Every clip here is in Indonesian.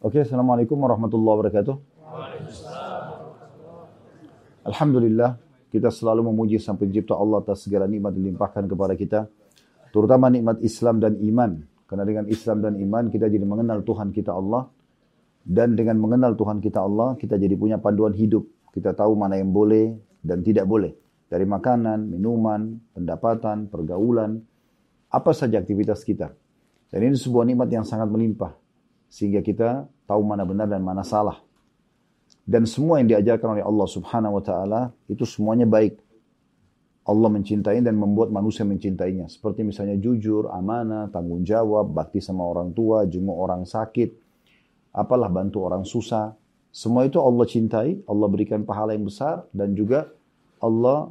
Oke, Assalamualaikum warahmatullahi wabarakatuh. Alhamdulillah, kita selalu memuji Sang Pencipta Allah atas segala nikmat dilimpahkan kepada kita, terutama nikmat Islam dan iman. Karena dengan Islam dan iman kita jadi mengenal Tuhan kita Allah dan dengan mengenal Tuhan kita Allah kita jadi punya panduan hidup. Kita tahu mana yang boleh dan tidak boleh. Dari makanan, minuman, pendapatan, pergaulan, apa saja aktivitas kita. Dan ini sebuah nikmat yang sangat melimpah sehingga kita tahu mana benar dan mana salah. Dan semua yang diajarkan oleh Allah Subhanahu wa taala itu semuanya baik. Allah mencintai dan membuat manusia mencintainya. Seperti misalnya jujur, amanah, tanggung jawab, bakti sama orang tua, jenguk orang sakit, apalah bantu orang susah. Semua itu Allah cintai, Allah berikan pahala yang besar dan juga Allah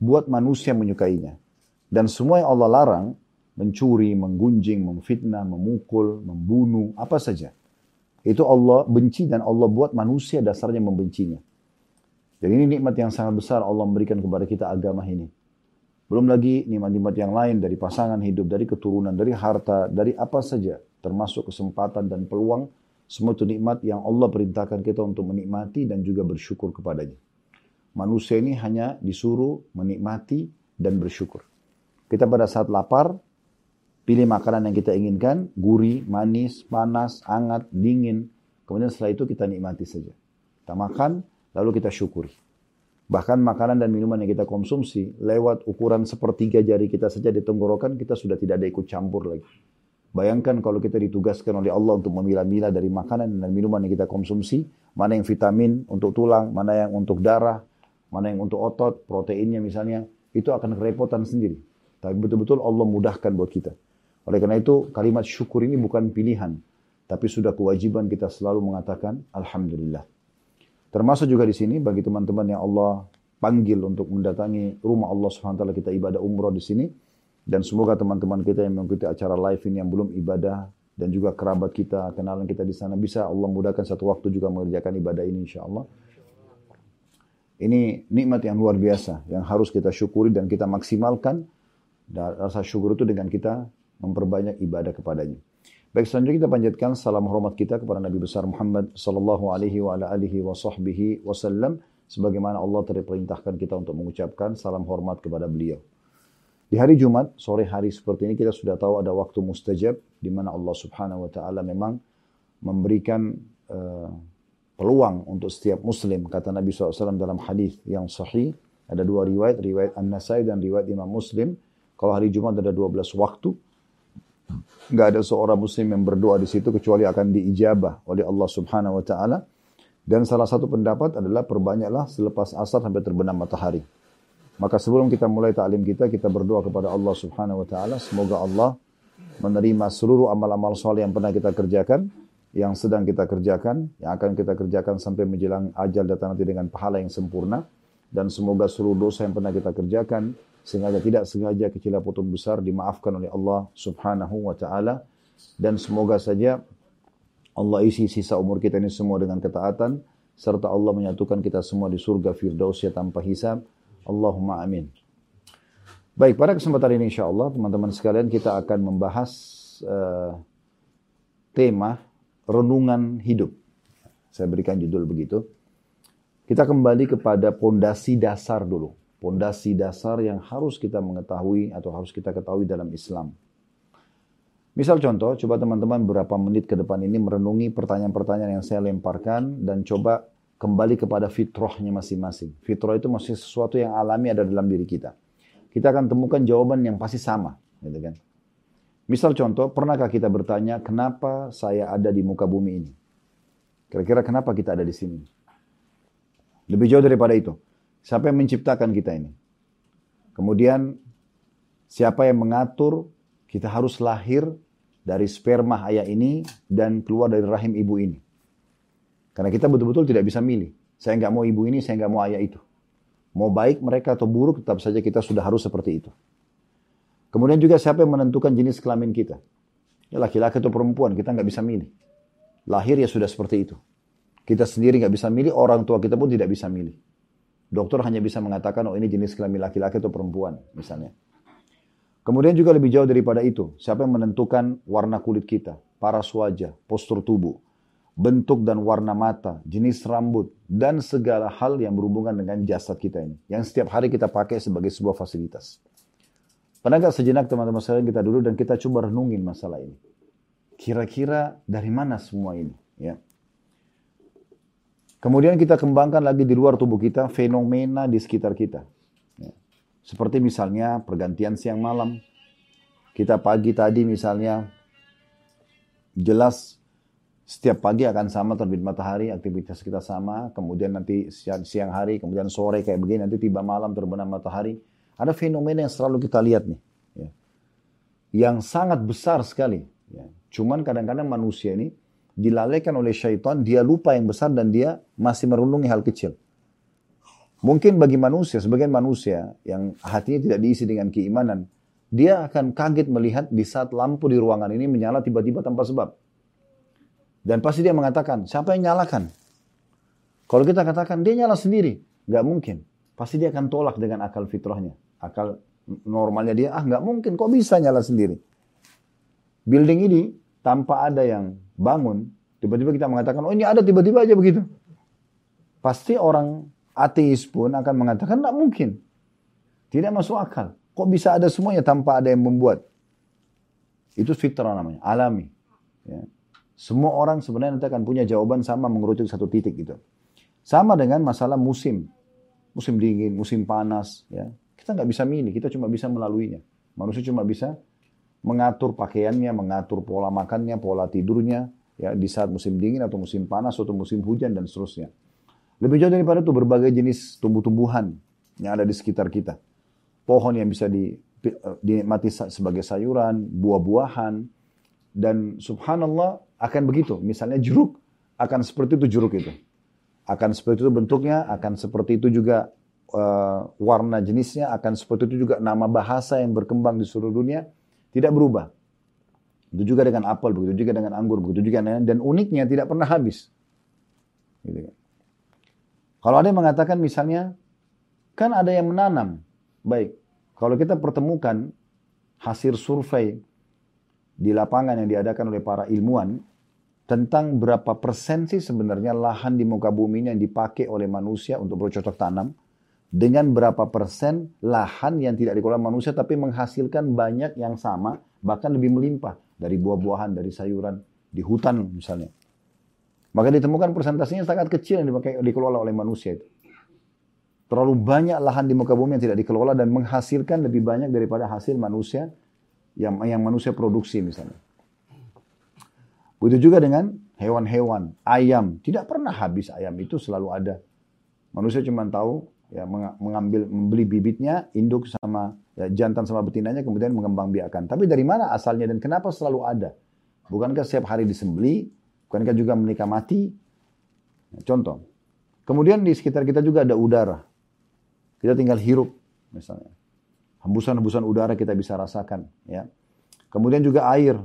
buat manusia menyukainya. Dan semua yang Allah larang mencuri, menggunjing, memfitnah, memukul, membunuh, apa saja. Itu Allah benci dan Allah buat manusia dasarnya membencinya. Jadi ini nikmat yang sangat besar Allah memberikan kepada kita agama ini. Belum lagi nikmat-nikmat yang lain dari pasangan hidup, dari keturunan, dari harta, dari apa saja. Termasuk kesempatan dan peluang. Semua itu nikmat yang Allah perintahkan kita untuk menikmati dan juga bersyukur kepadanya. Manusia ini hanya disuruh menikmati dan bersyukur. Kita pada saat lapar, Pilih makanan yang kita inginkan, gurih, manis, panas, hangat, dingin. Kemudian setelah itu kita nikmati saja. Kita makan, lalu kita syukuri. Bahkan makanan dan minuman yang kita konsumsi, lewat ukuran sepertiga jari kita saja di tenggorokan, kita sudah tidak ada ikut campur lagi. Bayangkan kalau kita ditugaskan oleh Allah untuk memilah-milah dari makanan dan minuman yang kita konsumsi, mana yang vitamin untuk tulang, mana yang untuk darah, mana yang untuk otot, proteinnya misalnya, itu akan kerepotan sendiri. Tapi betul-betul Allah mudahkan buat kita. Oleh karena itu, kalimat syukur ini bukan pilihan, tapi sudah kewajiban kita selalu mengatakan Alhamdulillah. Termasuk juga di sini bagi teman-teman yang Allah panggil untuk mendatangi rumah Allah SWT kita ibadah umroh di sini. Dan semoga teman-teman kita yang mengikuti acara live ini yang belum ibadah dan juga kerabat kita, kenalan kita di sana bisa Allah mudahkan satu waktu juga mengerjakan ibadah ini insya Allah. Ini nikmat yang luar biasa yang harus kita syukuri dan kita maksimalkan. Dan rasa syukur itu dengan kita memperbanyak ibadah kepadanya. Baik selanjutnya kita panjatkan salam hormat kita kepada Nabi besar Muhammad sallallahu alaihi wa ala alihi wa sahbihi wasallam sebagaimana Allah telah perintahkan kita untuk mengucapkan salam hormat kepada beliau. Di hari Jumat, sore hari seperti ini kita sudah tahu ada waktu mustajab di mana Allah Subhanahu wa taala memang memberikan uh, peluang untuk setiap muslim kata Nabi SAW dalam hadis yang sahih ada dua riwayat riwayat An-Nasai dan riwayat Imam Muslim kalau hari Jumat ada 12 waktu Nggak ada seorang muslim yang berdoa di situ kecuali akan diijabah oleh Allah Subhanahu wa taala. Dan salah satu pendapat adalah perbanyaklah selepas asar sampai terbenam matahari. Maka sebelum kita mulai ta'lim kita, kita berdoa kepada Allah Subhanahu wa taala semoga Allah menerima seluruh amal-amal soleh yang pernah kita kerjakan, yang sedang kita kerjakan, yang akan kita kerjakan sampai menjelang ajal datang nanti dengan pahala yang sempurna dan semoga seluruh dosa yang pernah kita kerjakan sengaja tidak sengaja kecil ataupun besar dimaafkan oleh Allah Subhanahu wa taala dan semoga saja Allah isi sisa umur kita ini semua dengan ketaatan serta Allah menyatukan kita semua di surga firdausnya tanpa hisab. Allahumma amin. Baik, pada kesempatan ini insya Allah teman-teman sekalian kita akan membahas uh, tema renungan hidup. Saya berikan judul begitu. Kita kembali kepada pondasi dasar dulu pondasi dasar yang harus kita mengetahui atau harus kita ketahui dalam Islam. Misal contoh, coba teman-teman beberapa menit ke depan ini merenungi pertanyaan-pertanyaan yang saya lemparkan dan coba kembali kepada fitrahnya masing-masing. Fitrah itu masih sesuatu yang alami ada dalam diri kita. Kita akan temukan jawaban yang pasti sama, gitu kan? Misal contoh, pernahkah kita bertanya, kenapa saya ada di muka bumi ini? Kira-kira kenapa kita ada di sini? Lebih jauh daripada itu. Siapa yang menciptakan kita ini? Kemudian siapa yang mengatur kita harus lahir dari sperma ayah ini dan keluar dari rahim ibu ini. Karena kita betul-betul tidak bisa milih. Saya nggak mau ibu ini, saya nggak mau ayah itu. Mau baik mereka atau buruk, tetap saja kita sudah harus seperti itu. Kemudian juga siapa yang menentukan jenis kelamin kita? Ya laki-laki atau perempuan, kita nggak bisa milih. Lahir ya sudah seperti itu. Kita sendiri nggak bisa milih, orang tua kita pun tidak bisa milih. Dokter hanya bisa mengatakan, oh ini jenis kelamin laki-laki atau perempuan, misalnya. Kemudian juga lebih jauh daripada itu, siapa yang menentukan warna kulit kita, paras wajah, postur tubuh. bentuk dan warna mata, jenis rambut, dan segala hal yang berhubungan dengan jasad kita ini. Yang setiap hari kita pakai sebagai sebuah fasilitas. Pernah gak sejenak teman-teman sekalian kita dulu dan kita coba renungin masalah ini. Kira-kira dari mana semua ini? Ya. Kemudian kita kembangkan lagi di luar tubuh kita fenomena di sekitar kita. Ya. Seperti misalnya pergantian siang malam. Kita pagi tadi misalnya jelas setiap pagi akan sama terbit matahari, aktivitas kita sama, kemudian nanti siang hari, kemudian sore kayak begini, nanti tiba malam terbenam matahari. Ada fenomena yang selalu kita lihat nih. Ya. Yang sangat besar sekali. Ya. Cuman kadang-kadang manusia ini dilalaikan oleh syaitan, dia lupa yang besar dan dia masih merundungi hal kecil. Mungkin bagi manusia, sebagian manusia yang hatinya tidak diisi dengan keimanan, dia akan kaget melihat di saat lampu di ruangan ini menyala tiba-tiba tanpa sebab. Dan pasti dia mengatakan, siapa yang nyalakan? Kalau kita katakan, dia nyala sendiri. Nggak mungkin. Pasti dia akan tolak dengan akal fitrahnya. Akal normalnya dia, ah nggak mungkin, kok bisa nyala sendiri? Building ini tanpa ada yang bangun, tiba-tiba kita mengatakan, oh ini ada tiba-tiba aja begitu. Pasti orang ateis pun akan mengatakan, tidak mungkin. Tidak masuk akal. Kok bisa ada semuanya tanpa ada yang membuat? Itu fitrah namanya, alami. Ya. Semua orang sebenarnya nanti akan punya jawaban sama mengerucut satu titik gitu. Sama dengan masalah musim. Musim dingin, musim panas. Ya. Kita nggak bisa milih, kita cuma bisa melaluinya. Manusia cuma bisa mengatur pakaiannya, mengatur pola makannya, pola tidurnya, ya di saat musim dingin atau musim panas atau musim hujan dan seterusnya. Lebih jauh daripada itu berbagai jenis tumbuh-tumbuhan yang ada di sekitar kita. Pohon yang bisa di, dinikmati sebagai sayuran, buah-buahan, dan subhanallah akan begitu. Misalnya jeruk akan seperti itu jeruk itu. Akan seperti itu bentuknya, akan seperti itu juga uh, warna jenisnya, akan seperti itu juga nama bahasa yang berkembang di seluruh dunia tidak berubah. Itu juga dengan apel, begitu juga dengan anggur, begitu juga dengan dan uniknya tidak pernah habis. Gitu kan. Kalau ada yang mengatakan misalnya, kan ada yang menanam. Baik, kalau kita pertemukan hasil survei di lapangan yang diadakan oleh para ilmuwan tentang berapa persen sih sebenarnya lahan di muka bumi ini yang dipakai oleh manusia untuk bercocok tanam, dengan berapa persen lahan yang tidak dikelola manusia tapi menghasilkan banyak yang sama bahkan lebih melimpah. Dari buah-buahan dari sayuran di hutan misalnya. Maka ditemukan persentasenya sangat kecil yang dipakai dikelola oleh manusia itu. Terlalu banyak lahan di muka bumi yang tidak dikelola dan menghasilkan lebih banyak daripada hasil manusia yang yang manusia produksi misalnya. Begitu juga dengan hewan-hewan ayam. Tidak pernah habis ayam itu selalu ada. Manusia cuma tahu ya mengambil membeli bibitnya induk sama ya, jantan sama betinanya kemudian mengembang biakan. Tapi dari mana asalnya dan kenapa selalu ada? Bukankah setiap hari disembeli? Bukankah juga menikah mati? Ya, contoh. Kemudian di sekitar kita juga ada udara. Kita tinggal hirup misalnya. Hembusan-hembusan udara kita bisa rasakan ya. Kemudian juga air,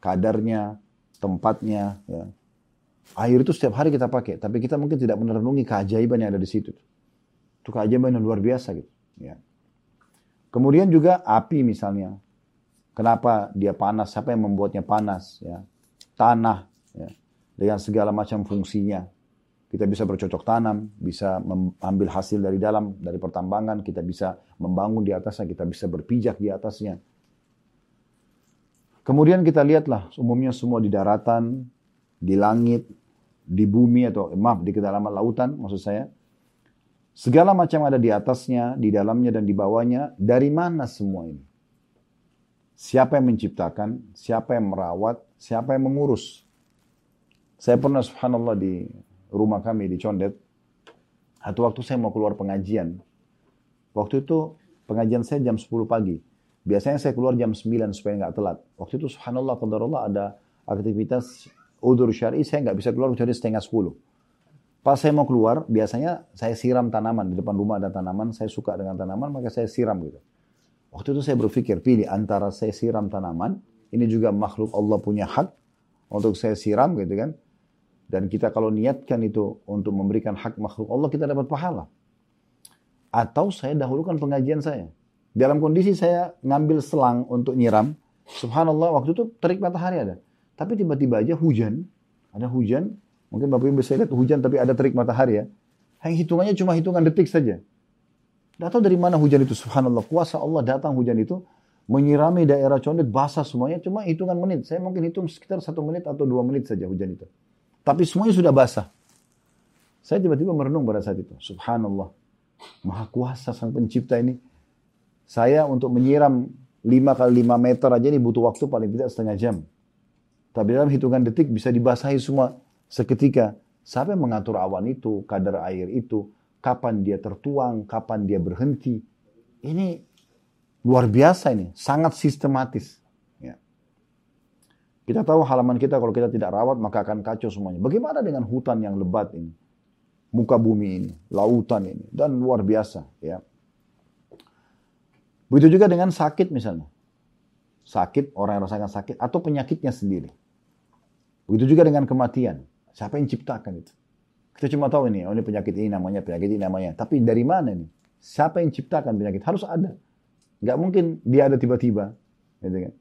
kadarnya, tempatnya ya. Air itu setiap hari kita pakai, tapi kita mungkin tidak merenungi keajaiban yang ada di situ. Itu keajaiban yang luar biasa gitu. Ya. Kemudian juga api misalnya. Kenapa dia panas? Siapa yang membuatnya panas? Ya. Tanah ya. dengan segala macam fungsinya. Kita bisa bercocok tanam, bisa mengambil hasil dari dalam, dari pertambangan, kita bisa membangun di atasnya, kita bisa berpijak di atasnya. Kemudian kita lihatlah umumnya semua di daratan, di langit, di bumi atau maaf di kedalaman lautan maksud saya Segala macam ada di atasnya, di dalamnya dan di bawahnya. Dari mana semua ini? Siapa yang menciptakan? Siapa yang merawat? Siapa yang mengurus? Saya pernah subhanallah di rumah kami di Condet. Satu waktu saya mau keluar pengajian. Waktu itu pengajian saya jam 10 pagi. Biasanya saya keluar jam 9 supaya nggak telat. Waktu itu subhanallah, qadarullah ada aktivitas udur syari, saya nggak bisa keluar kecuali setengah 10. Pas saya mau keluar, biasanya saya siram tanaman. Di depan rumah ada tanaman, saya suka dengan tanaman, maka saya siram gitu. Waktu itu saya berpikir, pilih antara saya siram tanaman, ini juga makhluk Allah punya hak untuk saya siram gitu kan. Dan kita kalau niatkan itu untuk memberikan hak makhluk Allah, kita dapat pahala. Atau saya dahulukan pengajian saya. Dalam kondisi saya ngambil selang untuk nyiram, subhanallah waktu itu terik matahari ada. Tapi tiba-tiba aja hujan, ada hujan, Mungkin Bapak Ibu bisa lihat hujan tapi ada terik matahari ya. Yang hitungannya cuma hitungan detik saja. Tidak tahu dari mana hujan itu, subhanallah. Kuasa Allah datang hujan itu, menyirami daerah condet, basah semuanya, cuma hitungan menit. Saya mungkin hitung sekitar satu menit atau dua menit saja hujan itu. Tapi semuanya sudah basah. Saya tiba-tiba merenung pada saat itu. Subhanallah. Maha kuasa sang pencipta ini. Saya untuk menyiram 5 kali 5 meter aja ini butuh waktu paling tidak setengah jam. Tapi dalam hitungan detik bisa dibasahi semua seketika. Siapa yang mengatur awan itu, kadar air itu, kapan dia tertuang, kapan dia berhenti. Ini luar biasa ini, sangat sistematis. Ya. Kita tahu halaman kita kalau kita tidak rawat maka akan kacau semuanya. Bagaimana dengan hutan yang lebat ini? Muka bumi ini, lautan ini, dan luar biasa. Ya. Begitu juga dengan sakit misalnya. Sakit, orang yang rasakan sakit, atau penyakitnya sendiri. Begitu juga dengan kematian. Siapa yang ciptakan itu? Kita cuma tahu ini, oh ini penyakit ini namanya, penyakit ini namanya. Tapi dari mana nih? Siapa yang ciptakan penyakit? Harus ada. Gak mungkin dia ada tiba-tiba. Gitu kan?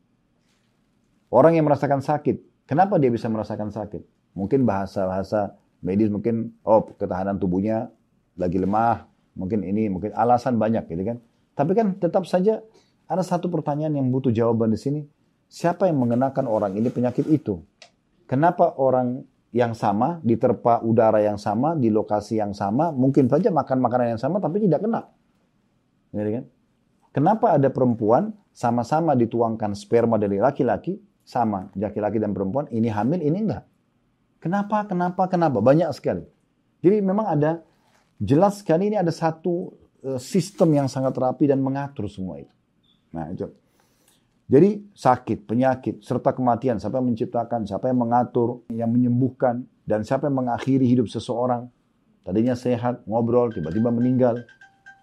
Orang yang merasakan sakit, kenapa dia bisa merasakan sakit? Mungkin bahasa-bahasa medis, mungkin oh ketahanan tubuhnya lagi lemah, mungkin ini, mungkin alasan banyak gitu kan. Tapi kan tetap saja ada satu pertanyaan yang butuh jawaban di sini. Siapa yang mengenakan orang ini penyakit itu? Kenapa orang yang sama, diterpa udara yang sama, di lokasi yang sama, mungkin saja makan makanan yang sama tapi tidak kena. Kan? Kenapa ada perempuan sama-sama dituangkan sperma dari laki-laki, sama laki-laki dan perempuan, ini hamil, ini enggak. Kenapa, kenapa, kenapa? Banyak sekali. Jadi memang ada, jelas sekali ini ada satu eh, sistem yang sangat rapi dan mengatur semua itu. Nah, itu. Jadi sakit, penyakit, serta kematian, siapa yang menciptakan, siapa yang mengatur, yang menyembuhkan, dan siapa yang mengakhiri hidup seseorang. Tadinya sehat, ngobrol, tiba-tiba meninggal.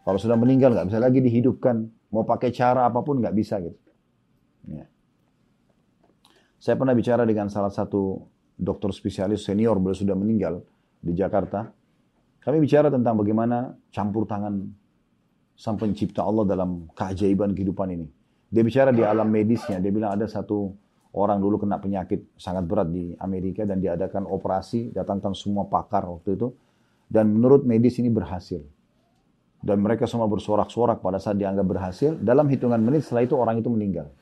Kalau sudah meninggal nggak bisa lagi dihidupkan. Mau pakai cara apa pun nggak bisa gitu. Ya. Saya pernah bicara dengan salah satu dokter spesialis senior, beliau sudah meninggal di Jakarta. Kami bicara tentang bagaimana campur tangan sang pencipta Allah dalam keajaiban kehidupan ini. Dia bicara di alam medisnya, dia bilang ada satu orang dulu kena penyakit sangat berat di Amerika dan diadakan operasi, datangkan semua pakar waktu itu. Dan menurut medis ini berhasil. Dan mereka semua bersorak-sorak pada saat dianggap berhasil. Dalam hitungan menit setelah itu orang itu meninggal.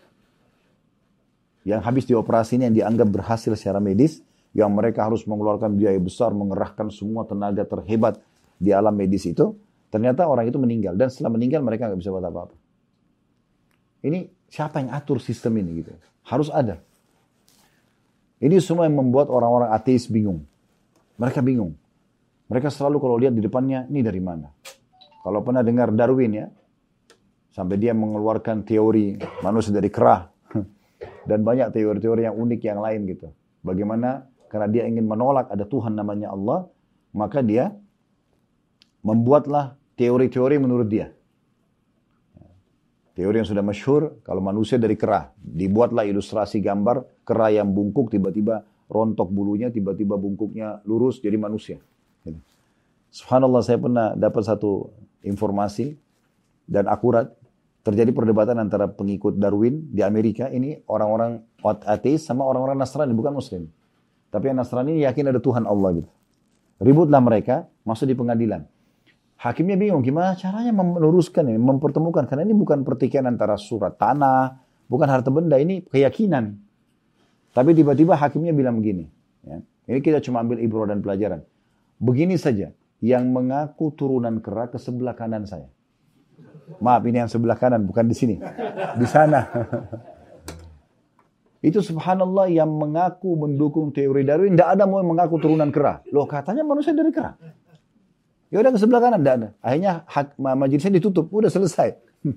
Yang habis dioperasi ini yang dianggap berhasil secara medis, yang mereka harus mengeluarkan biaya besar, mengerahkan semua tenaga terhebat di alam medis itu, ternyata orang itu meninggal. Dan setelah meninggal mereka nggak bisa buat apa-apa. Ini siapa yang atur sistem ini gitu? Harus ada. Ini semua yang membuat orang-orang ateis bingung. Mereka bingung. Mereka selalu kalau lihat di depannya, ini dari mana? Kalau pernah dengar Darwin ya, sampai dia mengeluarkan teori manusia dari kerah. Dan banyak teori-teori yang unik yang lain gitu. Bagaimana karena dia ingin menolak ada Tuhan namanya Allah, maka dia membuatlah teori-teori menurut dia. Teori yang sudah masyhur, kalau manusia dari kera, dibuatlah ilustrasi gambar kera yang bungkuk tiba-tiba rontok bulunya, tiba-tiba bungkuknya lurus jadi manusia. Gitu. Subhanallah saya pernah dapat satu informasi dan akurat terjadi perdebatan antara pengikut Darwin di Amerika ini orang-orang ateis sama orang-orang Nasrani bukan Muslim. Tapi yang Nasrani yakin ada Tuhan Allah gitu. Ributlah mereka masuk di pengadilan. Hakimnya bingung gimana caranya meluruskan ini, mempertemukan karena ini bukan pertikaian antara surat tanah, bukan harta benda, ini keyakinan. Tapi tiba-tiba hakimnya bilang begini, ya. ini kita cuma ambil ibrah dan pelajaran. Begini saja, yang mengaku turunan kera ke sebelah kanan saya. Maaf ini yang sebelah kanan, bukan di sini, di sana. Itu subhanallah yang mengaku mendukung teori Darwin, tidak ada mau yang mengaku turunan kera. Loh katanya manusia dari kera. Ya udah ke sebelah kanan, tidak ada. Akhirnya hak, majelisnya ditutup, udah selesai.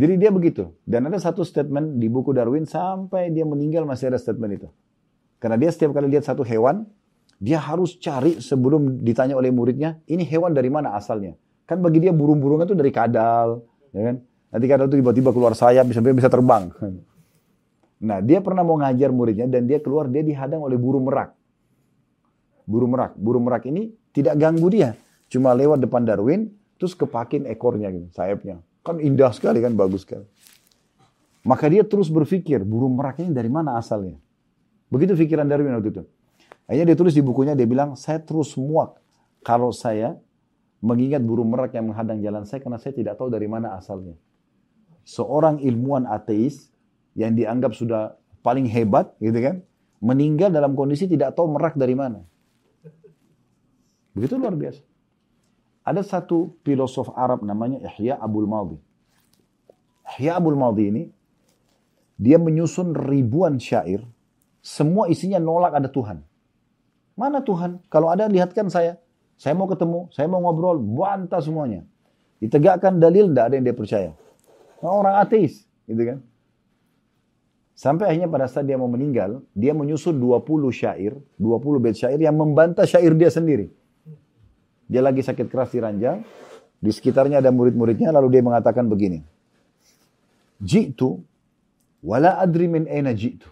Jadi dia begitu. Dan ada satu statement di buku Darwin sampai dia meninggal masih ada statement itu. Karena dia setiap kali lihat satu hewan, dia harus cari sebelum ditanya oleh muridnya, ini hewan dari mana asalnya. Kan bagi dia burung-burungan itu dari kadal, ya kan? Nanti kadal itu tiba-tiba keluar sayap, bisa bisa terbang. Nah, dia pernah mau ngajar muridnya dan dia keluar, dia dihadang oleh burung merak. Burung merak. Burung merak ini tidak ganggu dia. Cuma lewat depan Darwin, terus kepakin ekornya gitu, sayapnya. Kan indah sekali kan, bagus sekali. Maka dia terus berpikir, burung merak ini dari mana asalnya? Begitu pikiran Darwin waktu itu. Akhirnya dia tulis di bukunya, dia bilang, saya terus muak kalau saya mengingat burung merak yang menghadang jalan saya karena saya tidak tahu dari mana asalnya. Seorang ilmuwan ateis yang dianggap sudah paling hebat, gitu kan, meninggal dalam kondisi tidak tahu merak dari mana. Begitu luar biasa. Ada satu filosof Arab namanya Ihya Abul Maldi. Ihya Abul Maldi ini, dia menyusun ribuan syair, semua isinya nolak ada Tuhan. Mana Tuhan? Kalau ada lihatkan saya. Saya mau ketemu, saya mau ngobrol, bantah semuanya. Ditegakkan dalil, tidak ada yang dia percaya. Nah, orang ateis, gitu kan. Sampai akhirnya pada saat dia mau meninggal, dia menyusun 20 syair, 20 bait syair yang membantah syair dia sendiri. Dia lagi sakit keras di ranjang, di sekitarnya ada murid-muridnya, lalu dia mengatakan begini. Jitu, wala adri min aina jitu.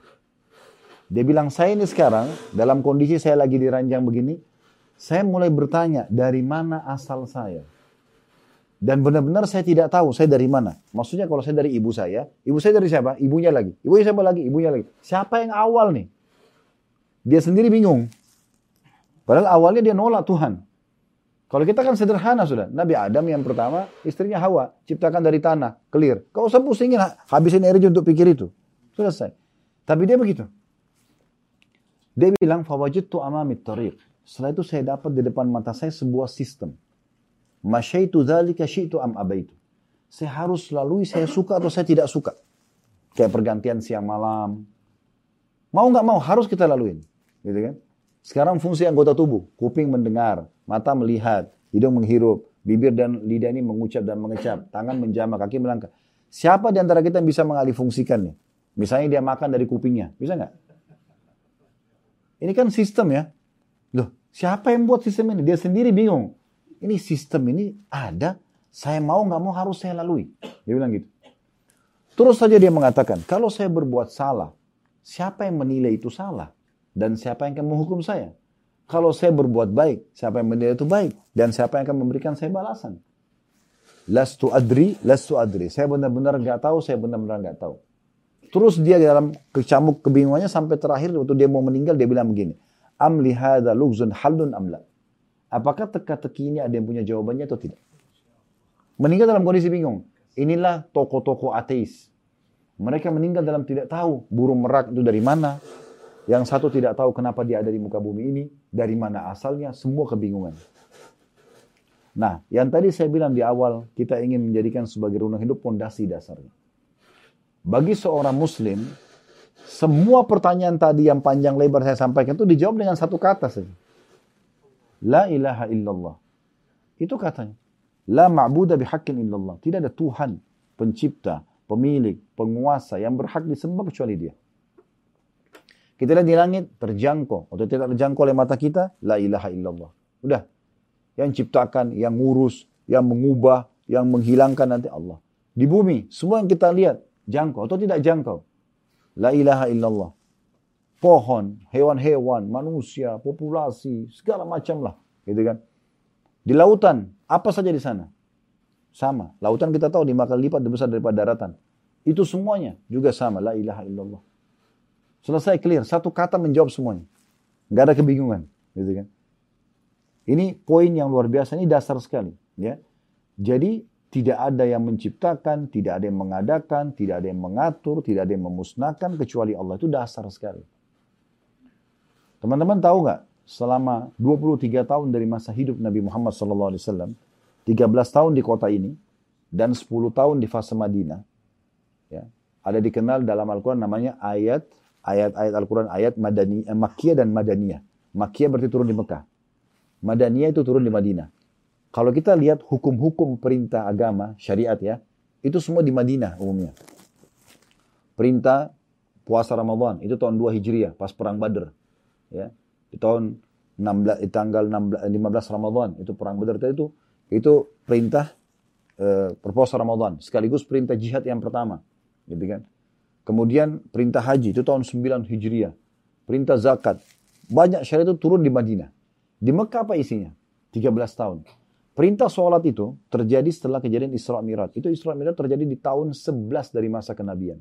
Dia bilang, saya ini sekarang, dalam kondisi saya lagi di ranjang begini, saya mulai bertanya, dari mana asal saya? Dan benar-benar saya tidak tahu saya dari mana. Maksudnya kalau saya dari ibu saya, ibu saya dari siapa? Ibunya lagi. Ibunya siapa lagi? Ibunya lagi. Siapa yang awal nih? Dia sendiri bingung. Padahal awalnya dia nolak Tuhan. Kalau kita kan sederhana sudah. Nabi Adam yang pertama, istrinya Hawa. Ciptakan dari tanah, clear. Kau usah pusingin, habisin energi untuk pikir itu. Selesai. Tapi dia begitu. Dia bilang, Fawajidtu amamit tariq. Setelah itu saya dapat di depan mata saya sebuah sistem Masyaitu dzalika syi'tu am abaitu. Saya harus lalui saya suka atau saya tidak suka. Kayak pergantian siang malam. Mau nggak mau harus kita laluin. Gitu kan? Sekarang fungsi anggota tubuh. Kuping mendengar, mata melihat, hidung menghirup, bibir dan lidah ini mengucap dan mengecap, tangan menjama, kaki melangkah. Siapa di antara kita yang bisa mengalih fungsikan nih? Misalnya dia makan dari kupingnya, bisa nggak? Ini kan sistem ya. Loh, siapa yang buat sistem ini? Dia sendiri bingung ini sistem ini ada, saya mau nggak mau harus saya lalui. Dia bilang gitu. Terus saja dia mengatakan, kalau saya berbuat salah, siapa yang menilai itu salah? Dan siapa yang akan menghukum saya? Kalau saya berbuat baik, siapa yang menilai itu baik? Dan siapa yang akan memberikan saya balasan? Lastu adri, lastu adri. Saya benar-benar nggak tahu, saya benar-benar nggak tahu. Terus dia dalam kecamuk kebingungannya sampai terakhir waktu dia mau meninggal dia bilang begini. Am lihada lugzun halun amla. Apakah teka-teki ini ada yang punya jawabannya atau tidak? Meninggal dalam kondisi bingung. Inilah toko-toko ateis. Mereka meninggal dalam tidak tahu burung merak itu dari mana. Yang satu tidak tahu kenapa dia ada di muka bumi ini. Dari mana asalnya. Semua kebingungan. Nah, yang tadi saya bilang di awal, kita ingin menjadikan sebagai runang hidup pondasi dasarnya. Bagi seorang muslim, semua pertanyaan tadi yang panjang lebar saya sampaikan itu dijawab dengan satu kata saja. La ilaha illallah. Itu katanya. La ma'buda bihaqqin illallah. Tidak ada Tuhan, pencipta, pemilik, penguasa yang berhak disembah kecuali dia. Kita lihat di langit, terjangkau. Atau tidak terjangkau oleh mata kita, la ilaha illallah. Udah. Yang ciptakan, yang ngurus, yang mengubah, yang menghilangkan nanti Allah. Di bumi, semua yang kita lihat, jangkau atau tidak jangkau. La ilaha illallah pohon, hewan-hewan, manusia, populasi, segala macam lah, gitu kan. Di lautan, apa saja di sana? Sama. Lautan kita tahu lima kali lipat lebih besar daripada daratan. Itu semuanya juga sama. La ilaha illallah. Selesai clear. Satu kata menjawab semuanya. Gak ada kebingungan. Gitu kan. Ini poin yang luar biasa. Ini dasar sekali. Ya. Jadi tidak ada yang menciptakan, tidak ada yang mengadakan, tidak ada yang mengatur, tidak ada yang memusnahkan kecuali Allah. Itu dasar sekali. Teman-teman tahu nggak? Selama 23 tahun dari masa hidup Nabi Muhammad SAW, 13 tahun di kota ini, dan 10 tahun di fase Madinah, ya, ada dikenal dalam Al-Quran namanya ayat ayat-ayat Al-Quran ayat Madani, eh, Makkiyah dan Madaniyah. Makkiyah berarti turun di Mekah. Madaniyah itu turun di Madinah. Kalau kita lihat hukum-hukum perintah agama, syariat ya, itu semua di Madinah umumnya. Perintah puasa Ramadan, itu tahun 2 Hijriah, pas perang Badr ya di tahun 16 di tanggal 16, 15 Ramadan itu perang Badar itu itu perintah e, berpuasa Ramadan sekaligus perintah jihad yang pertama gitu kan kemudian perintah haji itu tahun 9 Hijriah perintah zakat banyak syariat itu turun di Madinah di Mekah apa isinya 13 tahun perintah sholat itu terjadi setelah kejadian Isra Mi'raj itu Isra Mi'raj terjadi di tahun 11 dari masa kenabian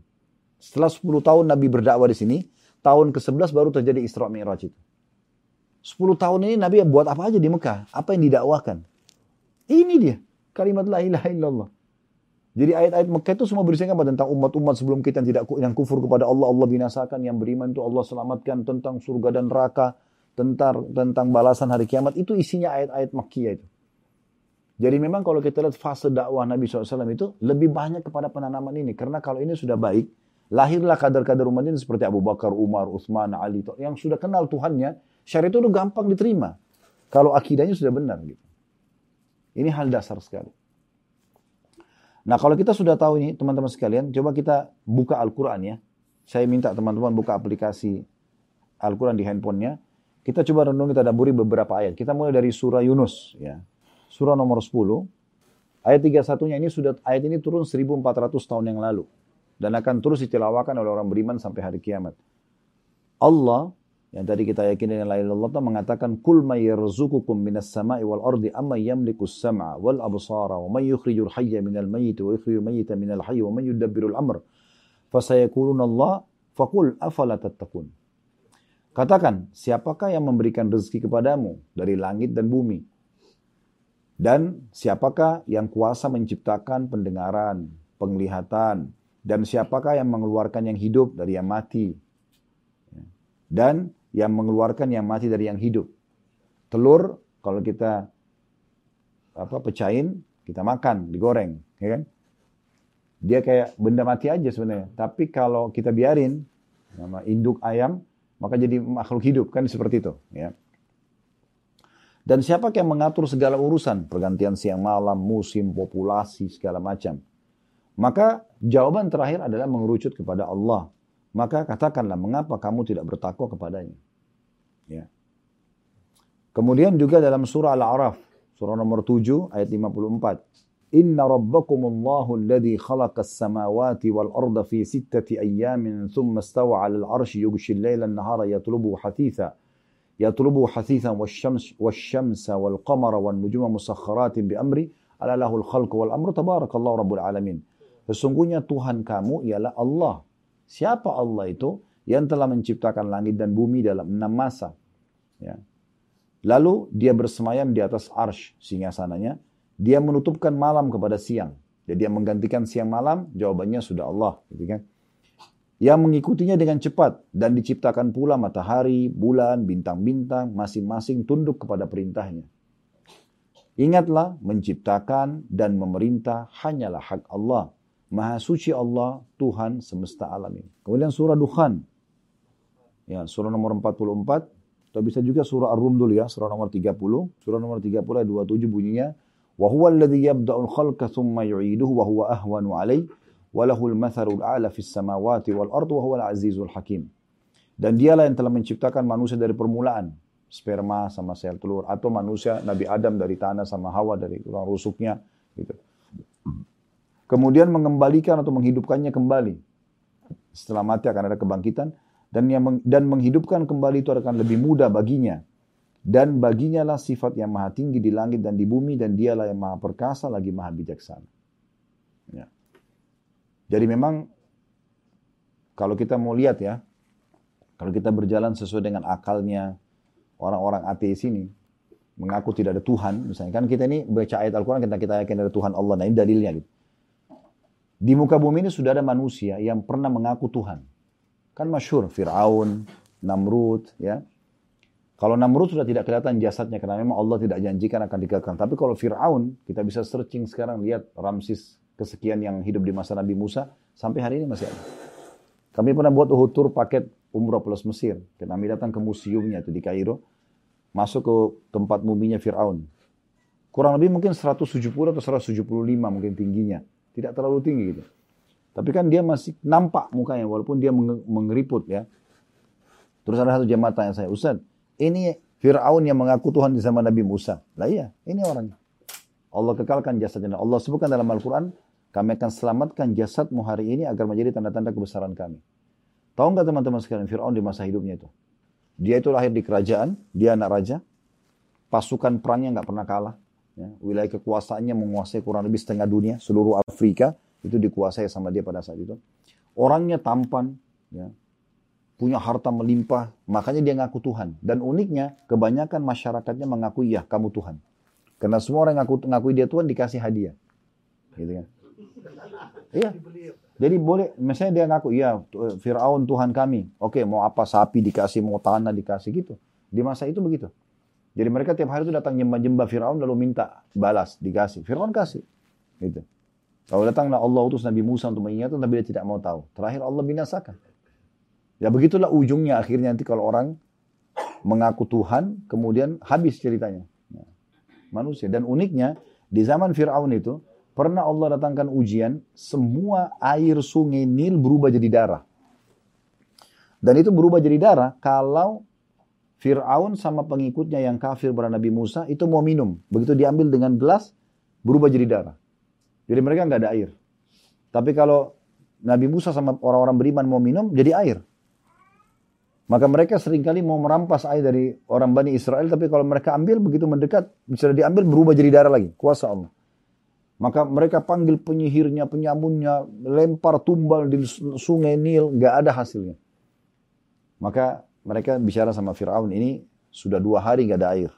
setelah 10 tahun Nabi berdakwah di sini tahun ke-11 baru terjadi Isra Mi'raj itu. 10 tahun ini Nabi buat apa aja di Mekah? Apa yang didakwakan? Ini dia. Kalimat la ilaha illallah. Jadi ayat-ayat Mekah itu semua berisikan tentang umat-umat sebelum kita yang tidak yang kufur kepada Allah, Allah binasakan, yang beriman itu Allah selamatkan, tentang surga dan neraka, tentang tentang balasan hari kiamat. Itu isinya ayat-ayat Makkiyah itu. Jadi memang kalau kita lihat fase dakwah Nabi SAW itu lebih banyak kepada penanaman ini. Karena kalau ini sudah baik, lahirlah kader-kader umat ini seperti Abu Bakar, Umar, Utsman, Ali, yang sudah kenal Tuhannya, syariat itu gampang diterima. Kalau akidahnya sudah benar gitu. Ini hal dasar sekali. Nah kalau kita sudah tahu ini teman-teman sekalian, coba kita buka Al-Quran ya. Saya minta teman-teman buka aplikasi Al-Quran di handphonenya. Kita coba renung, kita daburi beberapa ayat. Kita mulai dari surah Yunus ya. Surah nomor 10. Ayat 31-nya ini sudah ayat ini turun 1400 tahun yang lalu dan akan terus ditilawakan oleh orang beriman sampai hari kiamat. Allah yang tadi kita yakini dengan la ilaha mengatakan kul may yarzuqukum minas sama'i wal ardi amma yamliku as-sam'a wal absara wa may yukhrijul hayya minal mayyit wa yukhrijul mayyita minal hayy wa may yudabbirul amr fasayaquluna Allah faqul afala tattaqun Katakan, siapakah yang memberikan rezeki kepadamu dari langit dan bumi? Dan siapakah yang kuasa menciptakan pendengaran, penglihatan, dan siapakah yang mengeluarkan yang hidup dari yang mati? Dan yang mengeluarkan yang mati dari yang hidup. Telur kalau kita apa pecahin, kita makan, digoreng, ya kan? Dia kayak benda mati aja sebenarnya. Tapi kalau kita biarin nama induk ayam, maka jadi makhluk hidup kan seperti itu, ya. Dan siapa yang mengatur segala urusan, pergantian siang malam, musim, populasi, segala macam. Maka jawaban terakhir adalah mengerucut kepada Allah. Maka katakanlah mengapa kamu tidak bertakwa kepadanya. Ya. Kemudian juga dalam surah Al-A'raf, surah nomor 7 ayat 54. Inna rabbakumullahu alladhi khalaqas samawati wal arda fi sittati ayyamin thumma istawa 'alal 'arsyi yughshi al-laila an-nahara yatlubu hasitha yatlubu hasithan wasyams wasyamsa wal qamara wan nujuma musakhkharatin bi amri ala lahul khalqu wal amru tabarakallahu rabbul alamin. Sesungguhnya Tuhan kamu ialah Allah. Siapa Allah itu? Yang telah menciptakan langit dan bumi dalam enam masa. Ya. Lalu dia bersemayam di atas arsh singgasananya. Dia menutupkan malam kepada siang. Jadi yang menggantikan siang malam, jawabannya sudah Allah. Gitu kan? Yang mengikutinya dengan cepat dan diciptakan pula matahari, bulan, bintang-bintang masing-masing tunduk kepada perintahnya. Ingatlah menciptakan dan memerintah hanyalah hak Allah. Maha suci Allah, Tuhan semesta alam ini. Kemudian surah Dukhan Ya, surah nomor 44 atau bisa juga surah Ar-Rum dulu ya, surah nomor 30. Surah nomor 30 ayat 27 bunyinya, "Wa huwa alladhi yabda'ul khalqa thumma yu'iduhu wa huwa ahwanu 'alaihi wa lahul mathalul a'la fis samawati wal ardi wa huwal azizul hakim." Dan dialah yang telah menciptakan manusia dari permulaan, sperma sama sel telur atau manusia Nabi Adam dari tanah sama Hawa dari tulang rusuknya gitu. Kemudian mengembalikan atau menghidupkannya kembali. Setelah mati akan ada kebangkitan dan yang meng, dan menghidupkan kembali itu akan lebih mudah baginya. Dan baginya lah sifat yang maha tinggi di langit dan di bumi dan dialah yang maha perkasa lagi maha bijaksana. Ya. Jadi memang kalau kita mau lihat ya, kalau kita berjalan sesuai dengan akalnya orang-orang ateis ini, mengaku tidak ada Tuhan, misalnya kan kita ini baca ayat Al-Quran kita kita yakin ada Tuhan Allah, nah ini dalilnya gitu. Di muka bumi ini sudah ada manusia yang pernah mengaku Tuhan. Kan masyur Fir'aun, Namrud, ya. Kalau Namrud sudah tidak kelihatan jasadnya karena memang Allah tidak janjikan akan dikekang. Tapi kalau Fir'aun, kita bisa searching sekarang lihat Ramsis kesekian yang hidup di masa Nabi Musa, sampai hari ini masih ada. Kami pernah buat Uhud Tour paket umroh plus Mesir. Kami datang ke museumnya itu di Kairo, masuk ke tempat muminya Fir'aun. Kurang lebih mungkin 170 atau 175 mungkin tingginya. Tidak terlalu tinggi gitu. Tapi kan dia masih nampak mukanya walaupun dia mengeriput ya. Terus ada satu jemaah tanya saya, Ustaz, ini Fir'aun yang mengaku Tuhan di zaman Nabi Musa. Lah iya, ini orangnya. Allah kekalkan jasadnya. Allah sebutkan dalam Al-Quran, kami akan selamatkan jasadmu hari ini agar menjadi tanda-tanda kebesaran kami. Tahu nggak teman-teman sekalian Fir'aun di masa hidupnya itu? Dia itu lahir di kerajaan, dia anak raja, pasukan perangnya nggak pernah kalah. Ya, wilayah kekuasaannya menguasai kurang lebih setengah dunia, seluruh Afrika, itu dikuasai sama dia pada saat itu. Orangnya tampan, ya. punya harta melimpah, makanya dia ngaku Tuhan. Dan uniknya, kebanyakan masyarakatnya mengaku ya kamu Tuhan. Karena semua orang ngaku ngaku dia Tuhan dikasih hadiah. Gitu kan. Iya. Jadi boleh, misalnya dia ngaku, ya Fir'aun Tuhan kami. Oke, mau apa sapi dikasih, mau tanah dikasih gitu. Di masa itu begitu. Jadi mereka tiap hari itu datang nyembah-nyembah Fir'aun lalu minta balas, dikasih. Fir'aun kasih. Gitu. Kalau datanglah Allah utus Nabi Musa untuk mengingatkan, tapi dia tidak mau tahu. Terakhir Allah binasakan. Ya begitulah ujungnya akhirnya nanti kalau orang mengaku Tuhan, kemudian habis ceritanya. Ya. Manusia. Dan uniknya, di zaman Fir'aun itu, pernah Allah datangkan ujian, semua air sungai Nil berubah jadi darah. Dan itu berubah jadi darah kalau Fir'aun sama pengikutnya yang kafir pada Nabi Musa itu mau minum. Begitu diambil dengan gelas, berubah jadi darah. Jadi mereka nggak ada air. Tapi kalau Nabi Musa sama orang-orang beriman mau minum, jadi air. Maka mereka sering kali mau merampas air dari orang Bani Israel, tapi kalau mereka ambil begitu mendekat, bisa diambil berubah jadi darah lagi. Kuasa Allah. Maka mereka panggil penyihirnya, penyamunnya, lempar tumbal di sungai Nil, nggak ada hasilnya. Maka mereka bicara sama Fir'aun ini sudah dua hari nggak ada air.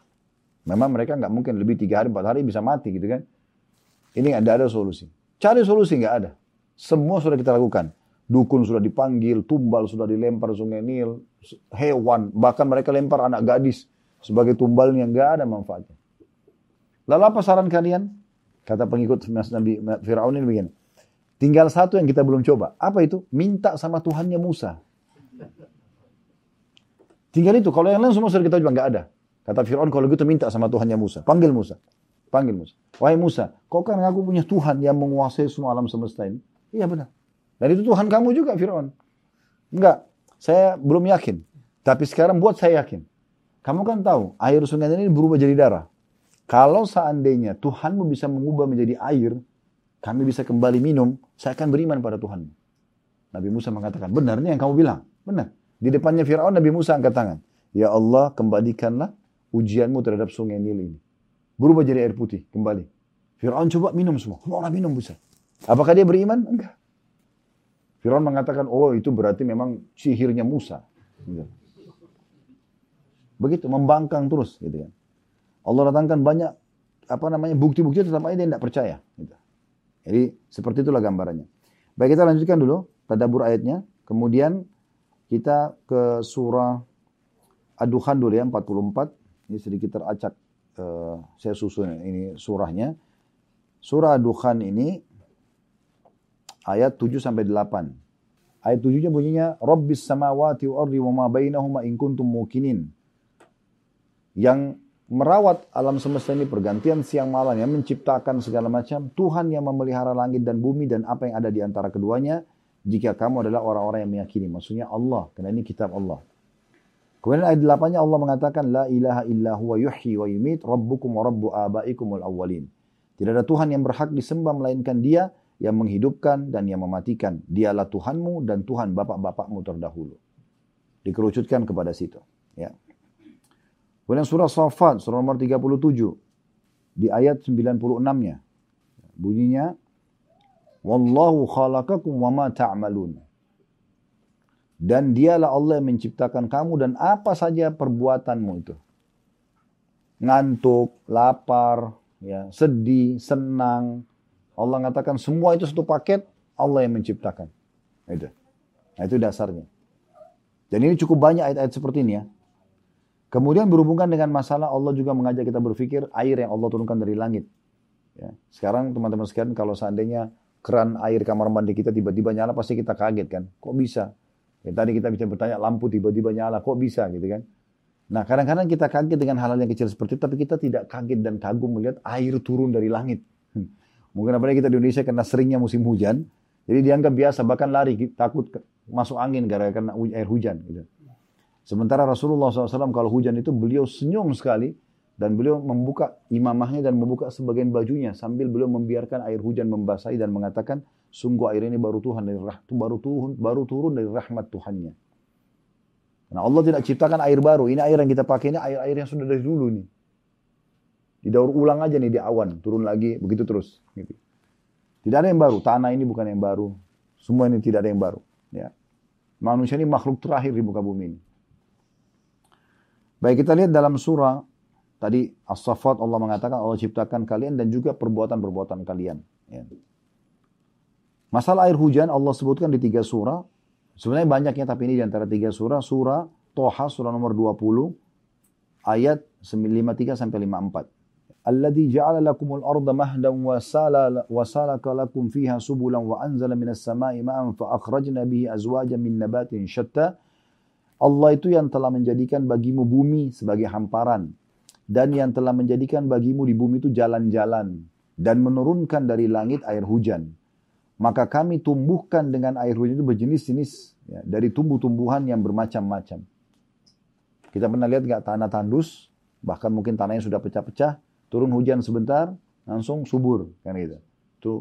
Memang mereka nggak mungkin lebih tiga hari, empat hari bisa mati gitu kan. Ini nggak ada solusi. Cari solusi nggak ada. Semua sudah kita lakukan. Dukun sudah dipanggil, tumbal sudah dilempar sungai Nil, hewan, bahkan mereka lempar anak gadis sebagai tumbal yang nggak ada manfaatnya. Lalu apa saran kalian? Kata pengikut Nabi Fir'aun ini begini. Tinggal satu yang kita belum coba. Apa itu? Minta sama Tuhannya Musa. Tinggal itu. Kalau yang lain semua sudah kita coba. Nggak ada. Kata Fir'aun kalau gitu minta sama Tuhannya Musa. Panggil Musa. Panggil Musa. Wahai Musa, kau kan aku punya Tuhan yang menguasai semua alam semesta ini. Iya benar. Dan itu Tuhan kamu juga Fir'aun. Enggak, saya belum yakin. Tapi sekarang buat saya yakin. Kamu kan tahu, air sungai ini berubah jadi darah. Kalau seandainya Tuhanmu bisa mengubah menjadi air, kami bisa kembali minum, saya akan beriman pada Tuhan. Nabi Musa mengatakan, benarnya yang kamu bilang. Benar. Di depannya Fir'aun, Nabi Musa angkat tangan. Ya Allah, kembalikanlah ujianmu terhadap sungai Nil ini. Berubah jadi air putih, kembali. Fir'aun coba minum semua. Semua orang minum bisa. Apakah dia beriman? Enggak. Firaun mengatakan, oh itu berarti memang sihirnya Musa. Gitu. Begitu, membangkang terus. Gitu kan. Allah datangkan banyak apa namanya bukti-bukti tetap aja dia tidak percaya. Gitu. Jadi seperti itulah gambarannya. Baik kita lanjutkan dulu tadabur ayatnya. Kemudian kita ke surah Aduhan dulu ya 44. Ini sedikit teracak uh, saya susun ini surahnya. Surah Aduhan ini ayat 7 sampai 8. Ayat 7-nya bunyinya Rabbis samawati wa ardi wa ma bainahuma in kuntum mukinin. Yang merawat alam semesta ini pergantian siang malam yang menciptakan segala macam Tuhan yang memelihara langit dan bumi dan apa yang ada di antara keduanya jika kamu adalah orang-orang yang meyakini maksudnya Allah karena ini kitab Allah kemudian ayat 8 nya Allah mengatakan la ilaha illa huwa yuhyi wa yumit rabbukum wa rabbu abaikumul awwalin tidak ada Tuhan yang berhak disembah melainkan dia yang menghidupkan dan yang mematikan. Dialah Tuhanmu dan Tuhan bapak-bapakmu terdahulu. Dikerucutkan kepada situ. Ya. Kemudian surah Safat, surah nomor 37. Di ayat 96-nya. Bunyinya, Wallahu khalaqakum wa ma ta'malun. Dan dialah Allah yang menciptakan kamu dan apa saja perbuatanmu itu. Ngantuk, lapar, ya, sedih, senang, Allah mengatakan semua itu satu paket, Allah yang menciptakan. Itu. Nah, itu dasarnya. Dan ini cukup banyak ayat-ayat seperti ini ya. Kemudian berhubungan dengan masalah Allah juga mengajak kita berpikir air yang Allah turunkan dari langit. Ya. Sekarang teman-teman sekalian kalau seandainya keran air kamar mandi kita tiba-tiba nyala pasti kita kaget kan. Kok bisa? Ya, tadi kita bisa bertanya lampu tiba-tiba nyala, kok bisa gitu kan? Nah kadang-kadang kita kaget dengan hal-hal yang kecil seperti itu, tapi kita tidak kaget dan kagum melihat air turun dari langit. Mungkin apalagi kita di Indonesia karena seringnya musim hujan, jadi dianggap biasa, bahkan lari, takut masuk angin gara-gara air hujan. Gitu. Sementara Rasulullah SAW kalau hujan itu beliau senyum sekali, dan beliau membuka imamahnya dan membuka sebagian bajunya sambil beliau membiarkan air hujan membasahi dan mengatakan sungguh air ini baru Tuhan dari rahmat baru turun baru turun dari rahmat Tuhannya. Nah Allah tidak ciptakan air baru. Ini air yang kita pakai ini air-air yang sudah dari dulu nih. Didaur ulang aja nih di awan, turun lagi, begitu terus. Gitu. Tidak ada yang baru, tanah ini bukan yang baru, semua ini tidak ada yang baru. Ya. Manusia ini makhluk terakhir di muka bumi ini. Baik kita lihat dalam surah tadi As-Saffat Allah mengatakan Allah ciptakan kalian dan juga perbuatan-perbuatan kalian. Ya. Masalah air hujan Allah sebutkan di tiga surah. Sebenarnya banyaknya tapi ini di antara tiga surah. Surah Toha surah nomor 20 ayat 53 sampai 54. Alladhi ja'ala lakumul arda mahdan wa sala wa salaka lakum fiha subulan wa anzala minas sama'i ma'an fa akhrajna bihi azwajan min nabatin syatta Allah itu yang telah menjadikan bagimu bumi sebagai hamparan dan yang telah menjadikan bagimu di bumi itu jalan-jalan dan menurunkan dari langit air hujan. Maka kami tumbuhkan dengan air hujan itu berjenis-jenis ya, dari tumbuh-tumbuhan yang bermacam-macam. Kita pernah lihat nggak tanah tandus, bahkan mungkin tanahnya sudah pecah-pecah, turun hujan sebentar, langsung subur, kan gitu. Itu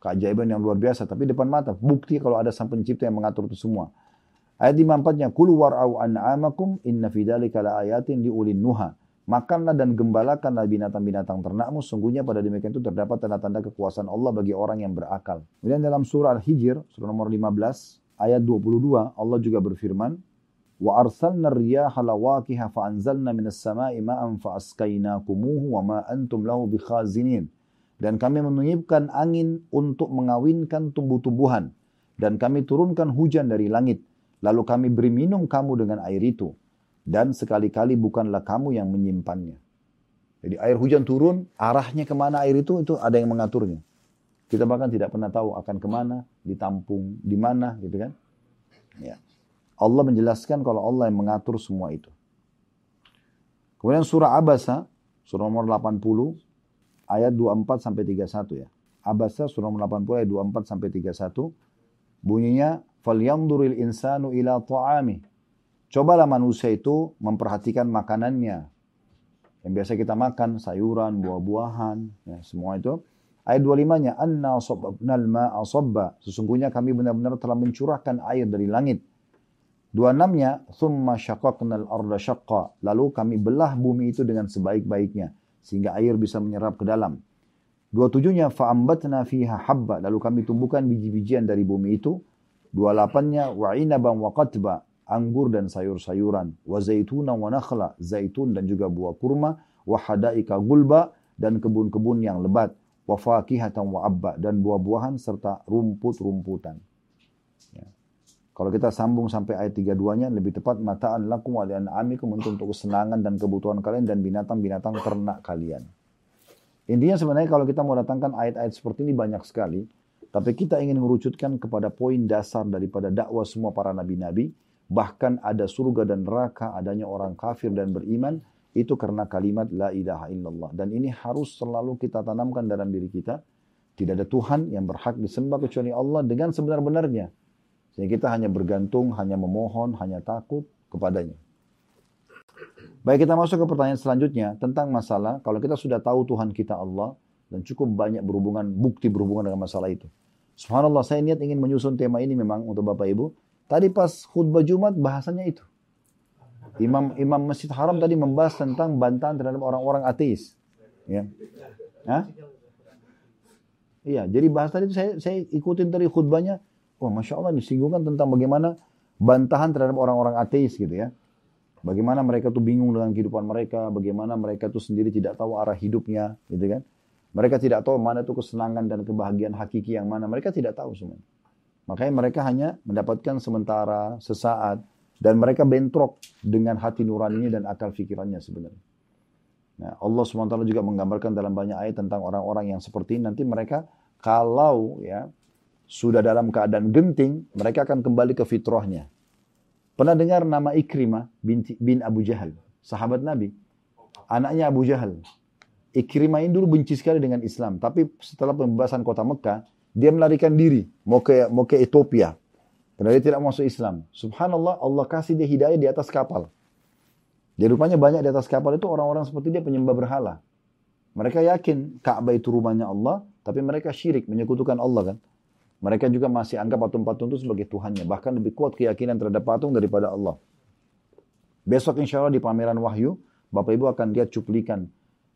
keajaiban yang luar biasa, tapi depan mata, bukti kalau ada sang pencipta yang mengatur itu semua. Ayat 54-nya, Kul war'au an'amakum inna fidalika ayatin liulin nuha. Makanlah dan gembalakanlah binatang-binatang ternakmu. Sungguhnya pada demikian itu terdapat tanda-tanda kekuasaan Allah bagi orang yang berakal. Kemudian dalam surah Al-Hijr, surah nomor 15, ayat 22, Allah juga berfirman, riyaha lawakiha fa'anzalna minas sama'i ma'an fa'askainakumuhu wa ma antum lahu bikhazinin. Dan kami meniupkan angin untuk mengawinkan tumbuh-tumbuhan. Dan kami turunkan hujan dari langit Lalu kami beri minum kamu dengan air itu. Dan sekali-kali bukanlah kamu yang menyimpannya. Jadi air hujan turun, arahnya ke mana air itu, itu ada yang mengaturnya. Kita bahkan tidak pernah tahu akan ke mana, ditampung, di mana, gitu kan. Ya. Allah menjelaskan kalau Allah yang mengatur semua itu. Kemudian surah Abasa, surah nomor 80, ayat 24 sampai 31 ya. Abasa surah nomor 80 ayat 24 sampai 31. Bunyinya falyanzuril insanu ila ta'ami. Cobalah manusia itu memperhatikan makanannya. Yang biasa kita makan, sayuran, buah-buahan, ya, semua itu. Ayat 25-nya, Anna sababnal ma'a sabba. Sesungguhnya kami benar-benar telah mencurahkan air dari langit. 26-nya, Thumma syaqaqnal arda syaqqa. Lalu kami belah bumi itu dengan sebaik-baiknya. Sehingga air bisa menyerap ke dalam. 27-nya, Fa'ambatna fiha habba. Lalu kami tumbuhkan biji-bijian dari bumi itu. Dua lapannya wa inaban wa qatba, anggur dan sayur-sayuran, wa zaitunan wa nakhla, zaitun dan juga buah kurma, wa hadaika gulba dan kebun-kebun yang lebat, wa fakihatan wa abba dan buah-buahan serta rumput-rumputan. Ya. Kalau kita sambung sampai ayat 32-nya lebih tepat mataan lakum wa li'an'amikum untuk, untuk kesenangan dan kebutuhan kalian dan binatang-binatang ternak kalian. Intinya sebenarnya kalau kita mau datangkan ayat-ayat seperti ini banyak sekali. Tapi kita ingin merucutkan kepada poin dasar daripada dakwah semua para nabi-nabi. Bahkan ada surga dan neraka, adanya orang kafir dan beriman. Itu karena kalimat la ilaha illallah. Dan ini harus selalu kita tanamkan dalam diri kita. Tidak ada Tuhan yang berhak disembah kecuali Allah dengan sebenar-benarnya. Sehingga kita hanya bergantung, hanya memohon, hanya takut kepadanya. Baik kita masuk ke pertanyaan selanjutnya tentang masalah kalau kita sudah tahu Tuhan kita Allah dan cukup banyak berhubungan bukti berhubungan dengan masalah itu. Subhanallah saya niat ingin menyusun tema ini memang untuk Bapak Ibu. Tadi pas khutbah Jumat bahasanya itu. Imam Imam Masjid Haram tadi membahas tentang bantahan terhadap orang-orang ateis. Ya. Hah? Iya, jadi bahas tadi saya, saya ikutin dari khutbahnya. Wah, Masya Allah disinggungkan tentang bagaimana bantahan terhadap orang-orang ateis gitu ya. Bagaimana mereka tuh bingung dengan kehidupan mereka, bagaimana mereka tuh sendiri tidak tahu arah hidupnya, gitu kan. Mereka tidak tahu mana itu kesenangan dan kebahagiaan hakiki yang mana. Mereka tidak tahu semua. Makanya mereka hanya mendapatkan sementara, sesaat, dan mereka bentrok dengan hati nuraninya dan akal fikirannya sebenarnya. Nah, Allah SWT juga menggambarkan dalam banyak ayat tentang orang-orang yang seperti ini. Nanti mereka kalau ya sudah dalam keadaan genting, mereka akan kembali ke fitrahnya. Pernah dengar nama Ikrimah bin, bin Abu Jahal, sahabat Nabi. Anaknya Abu Jahal. Ikrimah ini dulu benci sekali dengan Islam. Tapi setelah pembebasan kota Mekah, dia melarikan diri. Mau ke, mau ke Ethiopia. Karena dia tidak masuk Islam. Subhanallah, Allah kasih dia hidayah di atas kapal. Jadi rupanya banyak di atas kapal itu orang-orang seperti dia penyembah berhala. Mereka yakin Ka'bah itu rumahnya Allah, tapi mereka syirik, menyekutukan Allah kan. Mereka juga masih anggap patung-patung itu sebagai Tuhannya. Bahkan lebih kuat keyakinan terhadap patung daripada Allah. Besok insya Allah di pameran Wahyu, Bapak Ibu akan lihat cuplikan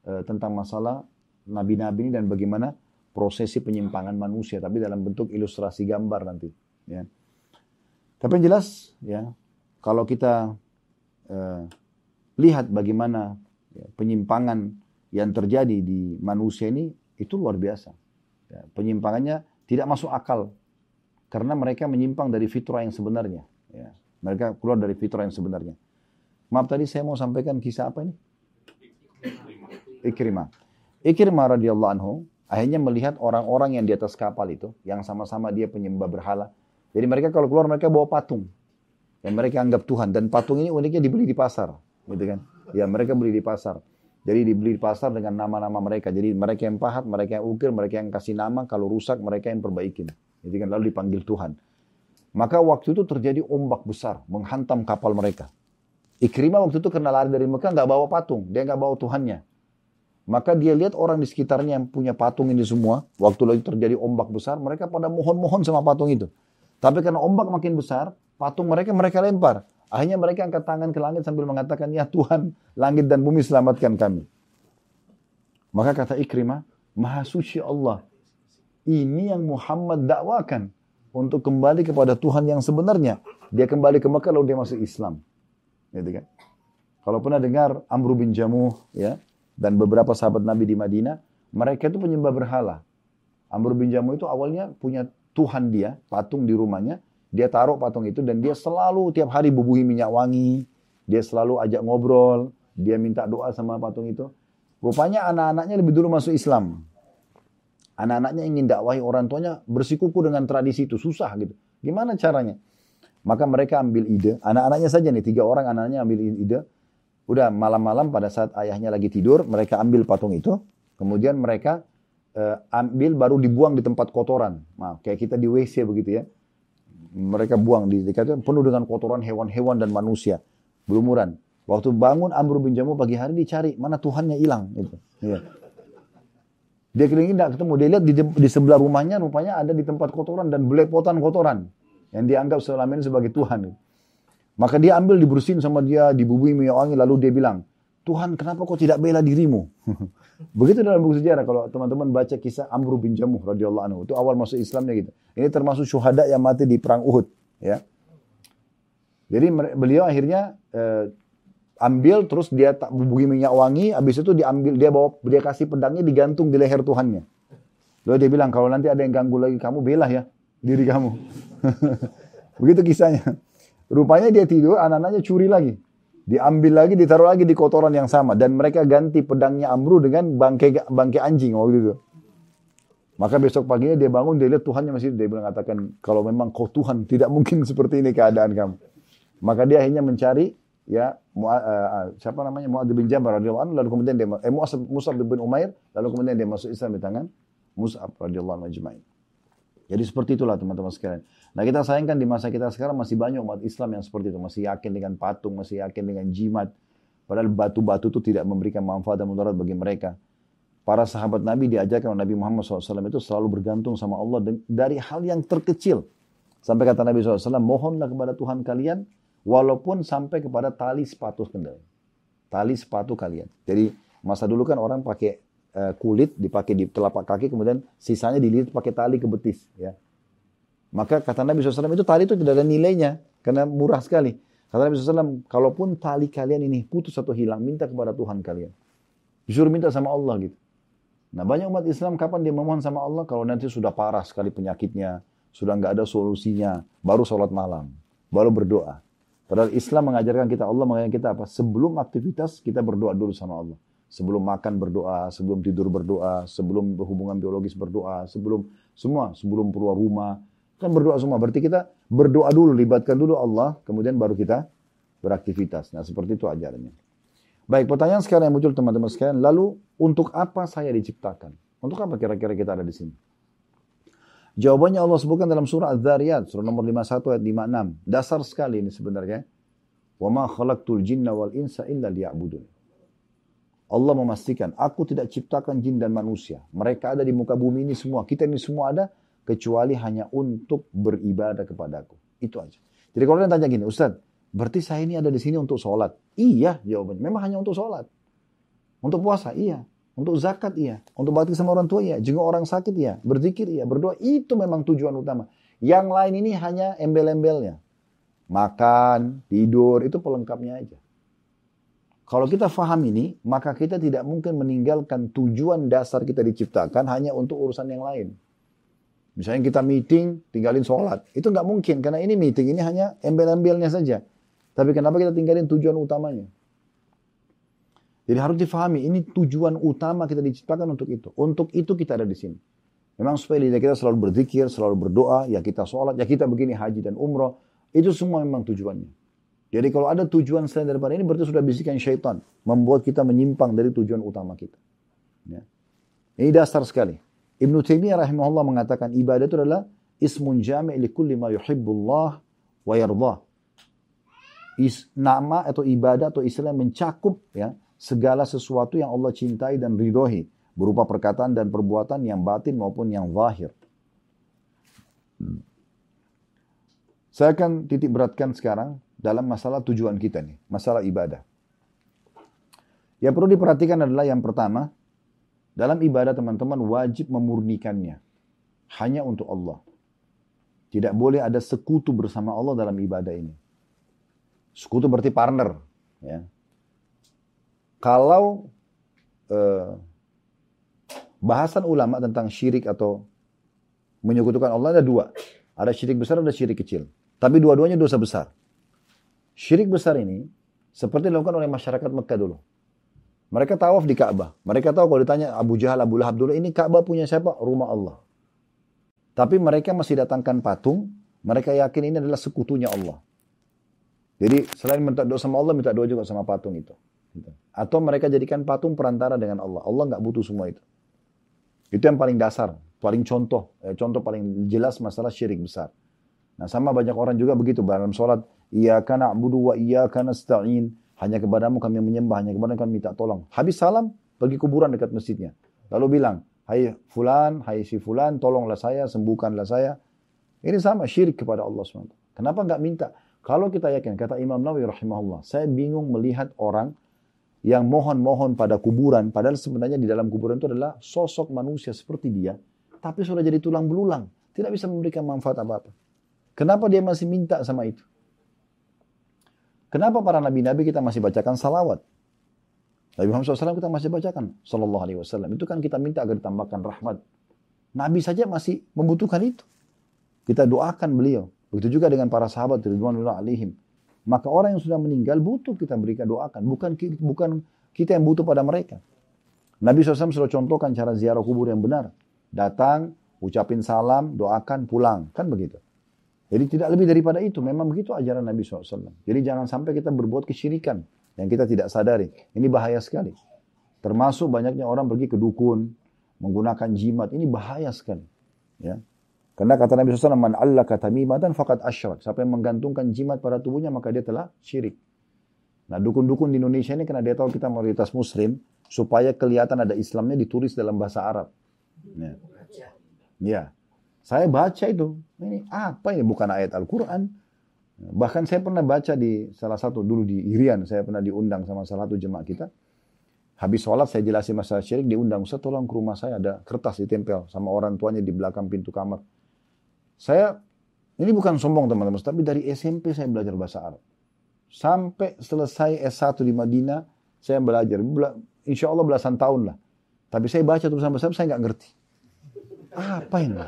Eh, tentang masalah nabi-nabi ini dan bagaimana prosesi penyimpangan manusia, tapi dalam bentuk ilustrasi gambar nanti. Ya. Tapi yang jelas ya kalau kita uh, lihat bagaimana ya, penyimpangan yang terjadi di manusia ini itu luar biasa. Ya, penyimpangannya tidak masuk akal karena mereka menyimpang dari fitrah yang sebenarnya. Ya, mereka keluar dari fitrah yang sebenarnya. Maaf tadi saya mau sampaikan kisah apa ini? Ikrimah. Ikrimah radhiyallahu anhu akhirnya melihat orang-orang yang di atas kapal itu yang sama-sama dia penyembah berhala. Jadi mereka kalau keluar mereka bawa patung yang mereka anggap Tuhan dan patung ini uniknya dibeli di pasar, gitu kan? Ya mereka beli di pasar. Jadi dibeli di pasar dengan nama-nama mereka. Jadi mereka yang pahat, mereka yang ukir, mereka yang kasih nama. Kalau rusak mereka yang perbaikin. Jadi kan lalu dipanggil Tuhan. Maka waktu itu terjadi ombak besar menghantam kapal mereka. Ikrimah waktu itu karena lari dari Mekah nggak bawa patung, dia nggak bawa Tuhannya. Maka dia lihat orang di sekitarnya yang punya patung ini semua. Waktu lagi terjadi ombak besar, mereka pada mohon-mohon sama patung itu. Tapi karena ombak makin besar, patung mereka mereka lempar. Akhirnya mereka angkat tangan ke langit sambil mengatakan, Ya Tuhan, langit dan bumi selamatkan kami. Maka kata Ikrimah, Maha suci Allah. Ini yang Muhammad dakwakan untuk kembali kepada Tuhan yang sebenarnya. Dia kembali ke Mekah lalu dia masuk Islam. Gitu kan? Kalau pernah dengar Amr bin Jamuh ya dan beberapa sahabat Nabi di Madinah, mereka itu penyembah berhala. Amr bin Jamuh itu awalnya punya Tuhan dia, patung di rumahnya, dia taruh patung itu dan dia selalu tiap hari bubuhi minyak wangi. Dia selalu ajak ngobrol. Dia minta doa sama patung itu. Rupanya anak-anaknya lebih dulu masuk Islam. Anak-anaknya ingin dakwahi orang tuanya bersikuku dengan tradisi itu. Susah gitu. Gimana caranya? Maka mereka ambil ide. Anak-anaknya saja nih. Tiga orang anak-anaknya ambil ide. Udah malam-malam pada saat ayahnya lagi tidur. Mereka ambil patung itu. Kemudian mereka uh, ambil baru dibuang di tempat kotoran. Nah, kayak kita di WC begitu ya mereka buang di dekat itu penuh dengan kotoran hewan-hewan dan manusia berumuran. Waktu bangun Amr bin Jamu pagi hari dicari mana Tuhannya hilang itu. Ya. Dia keliling tidak ketemu. Dia lihat di, di sebelah rumahnya rupanya ada di tempat kotoran dan belepotan kotoran yang dianggap selama ini sebagai Tuhan. Maka dia ambil dibersihin sama dia, dibubui minyak wangi lalu dia bilang, Tuhan kenapa kau tidak bela dirimu? Begitu dalam buku sejarah kalau teman-teman baca kisah Amr bin Jamuh radhiyallahu anhu itu awal masuk Islamnya gitu. Ini termasuk syuhada yang mati di perang Uhud, ya. Jadi beliau akhirnya eh, ambil terus dia tak bubuhi minyak wangi, habis itu diambil dia bawa dia kasih pedangnya digantung di leher Tuhannya. Lalu dia bilang kalau nanti ada yang ganggu lagi kamu belah ya diri kamu. Begitu kisahnya. Rupanya dia tidur, anak-anaknya curi lagi. Diambil lagi, ditaruh lagi di kotoran yang sama. Dan mereka ganti pedangnya Amru dengan bangkai, bangkai anjing waktu itu. Maka besok paginya dia bangun, dia lihat Tuhannya masih Dia bilang katakan, kalau memang kau Tuhan, tidak mungkin seperti ini keadaan kamu. Maka dia akhirnya mencari ya uh, siapa namanya Muad bin Jabal radhiyallahu anhu lalu kemudian dia eh, Musa bin Umair lalu kemudian dia masuk Islam di tangan Mus'ab radhiyallahu anhu Jadi seperti itulah teman-teman sekalian. Nah kita sayangkan di masa kita sekarang masih banyak umat Islam yang seperti itu. Masih yakin dengan patung, masih yakin dengan jimat. Padahal batu-batu itu tidak memberikan manfaat dan mudarat bagi mereka. Para sahabat Nabi diajarkan oleh Nabi Muhammad SAW itu selalu bergantung sama Allah dari hal yang terkecil. Sampai kata Nabi SAW, mohonlah kepada Tuhan kalian walaupun sampai kepada tali sepatu kendali. Tali sepatu kalian. Jadi masa dulu kan orang pakai uh, kulit dipakai di telapak kaki kemudian sisanya dililit pakai tali ke betis ya maka kata Nabi SAW itu tali itu tidak ada nilainya karena murah sekali. Kata Nabi SAW, kalaupun tali kalian ini putus atau hilang, minta kepada Tuhan kalian. Disuruh minta sama Allah gitu. Nah banyak umat Islam kapan dia memohon sama Allah kalau nanti sudah parah sekali penyakitnya, sudah nggak ada solusinya, baru sholat malam, baru berdoa. Padahal Islam mengajarkan kita, Allah mengajarkan kita apa? Sebelum aktivitas kita berdoa dulu sama Allah. Sebelum makan berdoa, sebelum tidur berdoa, sebelum berhubungan biologis berdoa, sebelum semua, sebelum keluar rumah, Kan berdoa semua. Berarti kita berdoa dulu, libatkan dulu Allah, kemudian baru kita beraktivitas. Nah, seperti itu ajarannya. Baik, pertanyaan sekarang yang muncul teman-teman sekalian, lalu untuk apa saya diciptakan? Untuk apa kira-kira kita ada di sini? Jawabannya Allah sebutkan dalam surah Az-Zariyat, surah nomor 51 ayat 56. Dasar sekali ini sebenarnya. Wa ma khalaqtul jinna wal insa illa liya'budun. Allah memastikan, aku tidak ciptakan jin dan manusia. Mereka ada di muka bumi ini semua. Kita ini semua ada kecuali hanya untuk beribadah kepadaku. Itu aja. Jadi kalau kalian tanya gini, Ustaz, berarti saya ini ada di sini untuk sholat? Iya jawabannya. Memang hanya untuk sholat. Untuk puasa? Iya. Untuk zakat? Iya. Untuk bakti sama orang tua? Iya. Jenguk orang sakit? Iya. Berzikir? Iya. Berdoa? Itu memang tujuan utama. Yang lain ini hanya embel-embelnya. makan, tidur, itu pelengkapnya aja. Kalau kita faham ini, maka kita tidak mungkin meninggalkan tujuan dasar kita diciptakan hanya untuk urusan yang lain. Misalnya kita meeting, tinggalin sholat. Itu nggak mungkin, karena ini meeting, ini hanya embel-embelnya saja. Tapi kenapa kita tinggalin tujuan utamanya? Jadi harus difahami, ini tujuan utama kita diciptakan untuk itu. Untuk itu kita ada di sini. Memang supaya lidah kita selalu berzikir, selalu berdoa, ya kita sholat, ya kita begini haji dan umroh. Itu semua memang tujuannya. Jadi kalau ada tujuan selain daripada ini berarti sudah bisikan syaitan. Membuat kita menyimpang dari tujuan utama kita. Ya. Ini dasar sekali. Ibnu Taimiyah rahimahullah mengatakan ibadah itu adalah ismun jami' li kulli ma yuhibbullah wa yardah. Is, nama atau ibadah atau istilah mencakup ya segala sesuatu yang Allah cintai dan ridhoi berupa perkataan dan perbuatan yang batin maupun yang zahir. Saya akan titik beratkan sekarang dalam masalah tujuan kita nih, masalah ibadah. Yang perlu diperhatikan adalah yang pertama, dalam ibadah teman-teman wajib memurnikannya. Hanya untuk Allah. Tidak boleh ada sekutu bersama Allah dalam ibadah ini. Sekutu berarti partner. Ya. Kalau eh, bahasan ulama tentang syirik atau menyekutukan Allah ada dua. Ada syirik besar, ada syirik kecil. Tapi dua-duanya dosa besar. Syirik besar ini seperti dilakukan oleh masyarakat Mekah dulu. Mereka tawaf di Ka'bah. Mereka tahu kalau ditanya Abu Jahal, Abu Lahab dulu, ini Ka'bah punya siapa? Rumah Allah. Tapi mereka masih datangkan patung, mereka yakin ini adalah sekutunya Allah. Jadi selain minta doa sama Allah, minta doa juga sama patung itu. Gitu. Atau mereka jadikan patung perantara dengan Allah. Allah nggak butuh semua itu. Itu yang paling dasar, paling contoh, eh, contoh paling jelas masalah syirik besar. Nah sama banyak orang juga begitu dalam sholat. Iyaka na'budu wa iyaka nasta'in. Hanya kepadamu kami menyembah, hanya kepadamu kami minta tolong. Habis salam, pergi kuburan dekat masjidnya. Lalu bilang, hai fulan, hai si fulan, tolonglah saya, sembuhkanlah saya. Ini sama syirik kepada Allah SWT. Kenapa nggak minta? Kalau kita yakin, kata Imam Nawawi rahimahullah, saya bingung melihat orang yang mohon-mohon pada kuburan, padahal sebenarnya di dalam kuburan itu adalah sosok manusia seperti dia, tapi sudah jadi tulang belulang, tidak bisa memberikan manfaat apa-apa. Kenapa dia masih minta sama itu? Kenapa para nabi-nabi kita masih bacakan salawat? Nabi Muhammad SAW kita masih bacakan Sallallahu Alaihi Wasallam. Itu kan kita minta agar ditambahkan rahmat. Nabi saja masih membutuhkan itu. Kita doakan beliau. Begitu juga dengan para sahabat Ridwanullah alaihim. Maka orang yang sudah meninggal butuh kita berikan doakan. Bukan bukan kita yang butuh pada mereka. Nabi SAW sudah contohkan cara ziarah kubur yang benar. Datang, ucapin salam, doakan, pulang. Kan begitu. Jadi tidak lebih daripada itu. Memang begitu ajaran Nabi SAW. Jadi jangan sampai kita berbuat kesyirikan yang kita tidak sadari. Ini bahaya sekali. Termasuk banyaknya orang pergi ke dukun, menggunakan jimat. Ini bahaya sekali. Ya. Karena kata Nabi SAW, Man allaka tamimatan fakat asyrak. Siapa yang menggantungkan jimat pada tubuhnya, maka dia telah syirik. Nah dukun-dukun di Indonesia ini karena dia tahu kita mayoritas muslim, supaya kelihatan ada Islamnya ditulis dalam bahasa Arab. Ya. ya. Saya baca itu. Ini apa ini? Bukan ayat Al-Quran. Bahkan saya pernah baca di salah satu dulu di Irian, saya pernah diundang sama salah satu jemaah kita. Habis sholat saya jelasin masalah syirik, diundang, Ustaz tolong ke rumah saya ada kertas ditempel sama orang tuanya di belakang pintu kamar. Saya ini bukan sombong teman-teman, tapi dari SMP saya belajar bahasa Arab. Sampai selesai S1 di Madinah, saya belajar. Insya Allah belasan tahun lah. Tapi saya baca tulisan bahasa Arab, saya nggak ngerti. Apa ini?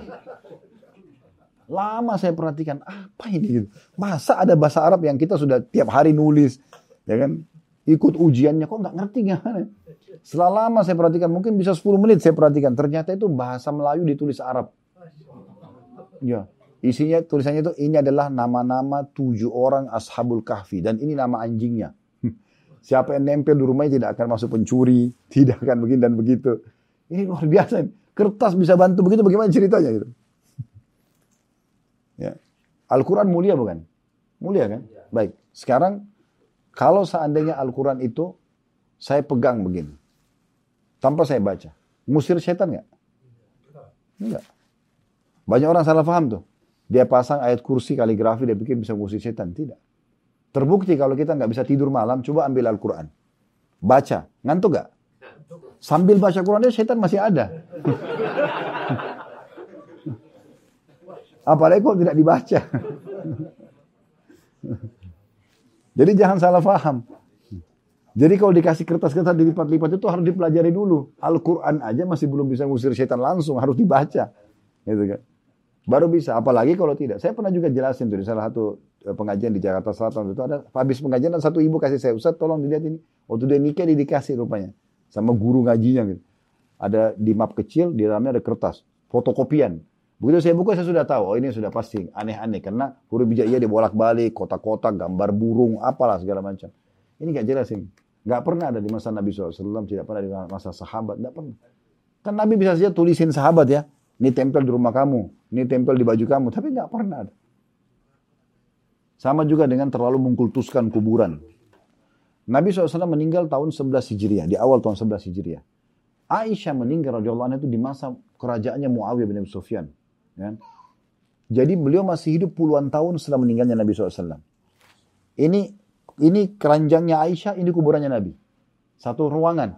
Lama saya perhatikan, apa ini. Masa ada bahasa Arab yang kita sudah tiap hari nulis, ya kan? Ikut ujiannya, kok nggak ngerti gimana? Setelah lama saya perhatikan, mungkin bisa 10 menit saya perhatikan. Ternyata itu bahasa Melayu ditulis Arab. Ya. Isinya tulisannya itu ini adalah nama-nama tujuh orang ashabul kahfi dan ini nama anjingnya. Siapa yang nempel di rumahnya tidak akan masuk pencuri, tidak akan begini dan begitu. Ini luar biasa. Kertas bisa bantu begitu bagaimana ceritanya gitu. Ya. Al-Quran mulia bukan? Mulia kan? Baik. Sekarang kalau seandainya Al-Quran itu saya pegang begini. Tanpa saya baca. Musir setan nggak? Enggak. Banyak orang salah paham tuh. Dia pasang ayat kursi kaligrafi, dia pikir bisa ngusir setan. Tidak. Terbukti kalau kita nggak bisa tidur malam, coba ambil Al-Quran. Baca. Ngantuk gak? Sambil baca Quran dia setan masih ada. Apalagi kalau tidak dibaca. Jadi jangan salah paham. Jadi kalau dikasih kertas-kertas dilipat-lipat itu harus dipelajari dulu. Al-Quran aja masih belum bisa ngusir setan langsung, harus dibaca. Gitu kan. Baru bisa, apalagi kalau tidak. Saya pernah juga jelasin tuh di salah satu eh, pengajian di Jakarta Selatan itu ada habis pengajian dan satu ibu kasih saya Ustaz tolong dilihat ini waktu dia nikah dia dikasih rupanya sama guru ngajinya gitu. Ada di map kecil di dalamnya ada kertas. Fotokopian. Begitu saya buka saya sudah tahu oh ini sudah pasti aneh-aneh. Karena huruf bijak iya dibolak-balik kotak-kotak gambar burung apalah segala macam. Ini gak jelas ini. Gak pernah ada di masa Nabi SAW, tidak pernah di masa sahabat, gak pernah. Kan Nabi bisa saja tulisin sahabat ya, ini tempel di rumah kamu, ini tempel di baju kamu, tapi gak pernah ada. Sama juga dengan terlalu mengkultuskan kuburan. Nabi SAW meninggal tahun 11 Hijriah, di awal tahun 11 Hijriah. Aisyah meninggal radhiyallahu anha itu di masa kerajaannya Muawiyah bin Abi Sufyan. Ya. Jadi beliau masih hidup puluhan tahun setelah meninggalnya Nabi SAW. Ini ini keranjangnya Aisyah, ini kuburannya Nabi. Satu ruangan.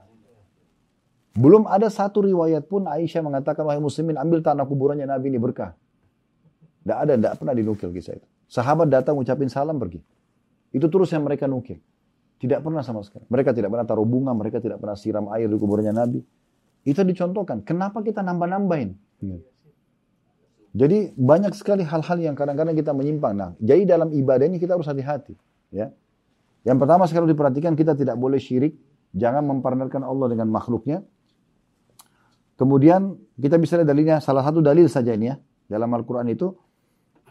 Belum ada satu riwayat pun Aisyah mengatakan, wahai muslimin ambil tanah kuburannya Nabi ini berkah. Tidak ada, tidak pernah dinukil kisah itu. Sahabat datang ucapin salam pergi. Itu terus yang mereka nukil. Tidak pernah sama sekali. Mereka tidak pernah taruh bunga, mereka tidak pernah siram air di kuburannya Nabi. Itu dicontohkan. Kenapa kita nambah-nambahin? Jadi banyak sekali hal-hal yang kadang-kadang kita menyimpang. Nah, jadi dalam ibadah ini kita harus hati-hati. Ya, yang pertama sekali diperhatikan kita tidak boleh syirik, jangan mempartnerkan Allah dengan makhluknya. Kemudian kita bisa lihat dalilnya, salah satu dalil saja ini ya, dalam Al-Quran itu,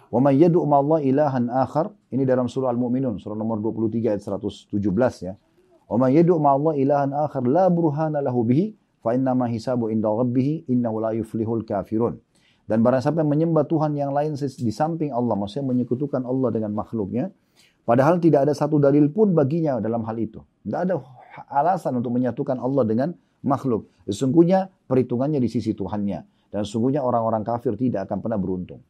Wa may yad'u ma'allahi ilahan akhar. Ini dalam surah Al-Mu'minun, surah nomor 23 ayat 117 ya. Wa may yad'u ma'allahi ilahan akhar la burhana lahu bihi fa inna ma hisabu inda rabbih innahu la yuflihul kafirun. Dan barang siapa yang menyembah Tuhan yang lain di samping Allah, maksudnya menyekutukan Allah dengan makhluknya, padahal tidak ada satu dalil pun baginya dalam hal itu. Tidak ada alasan untuk menyatukan Allah dengan makhluk. Sesungguhnya perhitungannya di sisi Tuhannya. Dan sesungguhnya orang-orang kafir tidak akan pernah beruntung.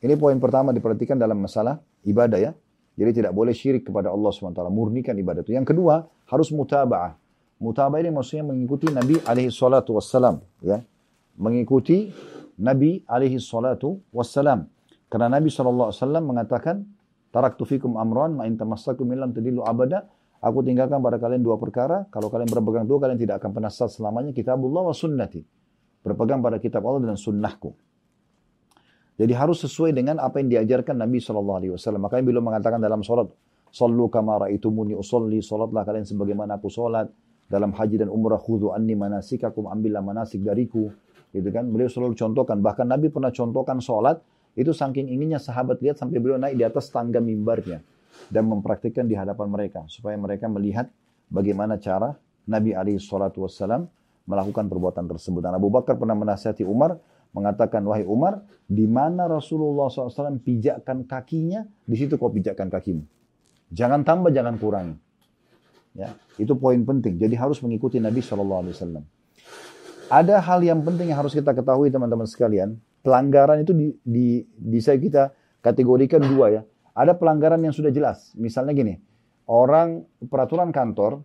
Ini poin pertama diperhatikan dalam masalah ibadah ya. Jadi tidak boleh syirik kepada Allah SWT. Murnikan ibadah itu. Yang kedua, harus mutaba'ah. Mutaba'ah ini maksudnya mengikuti Nabi alaihi salatu wassalam. Ya. Mengikuti Nabi alaihi salatu wassalam. Karena Nabi SAW mengatakan, Taraktu fikum amran ma in tamassakum illam tadillu abada. Aku tinggalkan pada kalian dua perkara. Kalau kalian berpegang dua, kalian tidak akan pernah selamanya. Kitabullah wa sunnati. Berpegang pada kitab Allah dan sunnahku. Jadi harus sesuai dengan apa yang diajarkan Nabi SAW. Makanya beliau mengatakan dalam sholat, Sallu kama ra'aitumuni usolli, sholatlah kalian sebagaimana aku sholat. Dalam haji dan umrah, khudhu anni manasikakum, ambillah manasik dariku. Gitu kan? Beliau selalu contohkan. Bahkan Nabi pernah contohkan sholat, itu saking inginnya sahabat lihat sampai beliau naik di atas tangga mimbarnya dan mempraktikkan di hadapan mereka supaya mereka melihat bagaimana cara Nabi alaihi salatu wassalam melakukan perbuatan tersebut. Dan Abu Bakar pernah menasihati Umar mengatakan wahai Umar di mana Rasulullah SAW pijakkan kakinya di situ kau pijakkan kakimu. Jangan tambah jangan kurang. Ya, itu poin penting. Jadi harus mengikuti Nabi SAW. Ada hal yang penting yang harus kita ketahui teman-teman sekalian pelanggaran itu di, di, bisa kita kategorikan dua ya. Ada pelanggaran yang sudah jelas. Misalnya gini, orang peraturan kantor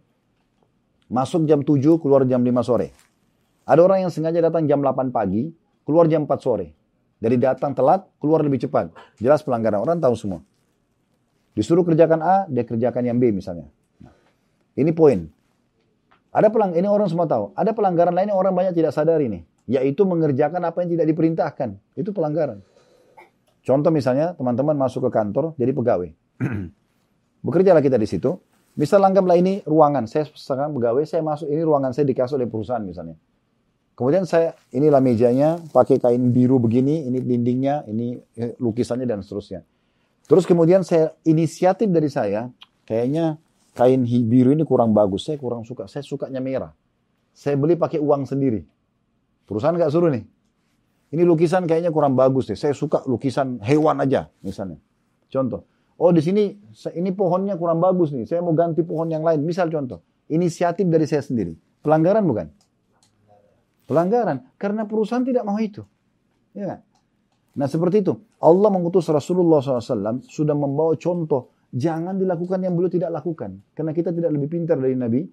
masuk jam 7, keluar jam 5 sore. Ada orang yang sengaja datang jam 8 pagi, keluar jam 4 sore. Dari datang telat, keluar lebih cepat. Jelas pelanggaran, orang tahu semua. Disuruh kerjakan A, dia kerjakan yang B misalnya. Nah, ini poin. Ada pelang, ini orang semua tahu. Ada pelanggaran lainnya orang banyak tidak sadar ini yaitu mengerjakan apa yang tidak diperintahkan. Itu pelanggaran. Contoh misalnya teman-teman masuk ke kantor jadi pegawai. Bekerjalah kita di situ. Misal anggaplah ini ruangan. Saya sekarang pegawai, saya masuk ini ruangan saya dikasih oleh perusahaan misalnya. Kemudian saya inilah mejanya pakai kain biru begini, ini dindingnya, ini eh, lukisannya dan seterusnya. Terus kemudian saya inisiatif dari saya, kayaknya kain biru ini kurang bagus, saya kurang suka, saya sukanya merah. Saya beli pakai uang sendiri. Perusahaan nggak suruh nih. Ini lukisan kayaknya kurang bagus deh. Saya suka lukisan hewan aja misalnya. Contoh. Oh di sini ini pohonnya kurang bagus nih. Saya mau ganti pohon yang lain. Misal contoh. Inisiatif dari saya sendiri. Pelanggaran bukan? Pelanggaran. Karena perusahaan tidak mau itu. Ya Nah seperti itu. Allah mengutus Rasulullah SAW sudah membawa contoh. Jangan dilakukan yang beliau tidak lakukan. Karena kita tidak lebih pintar dari Nabi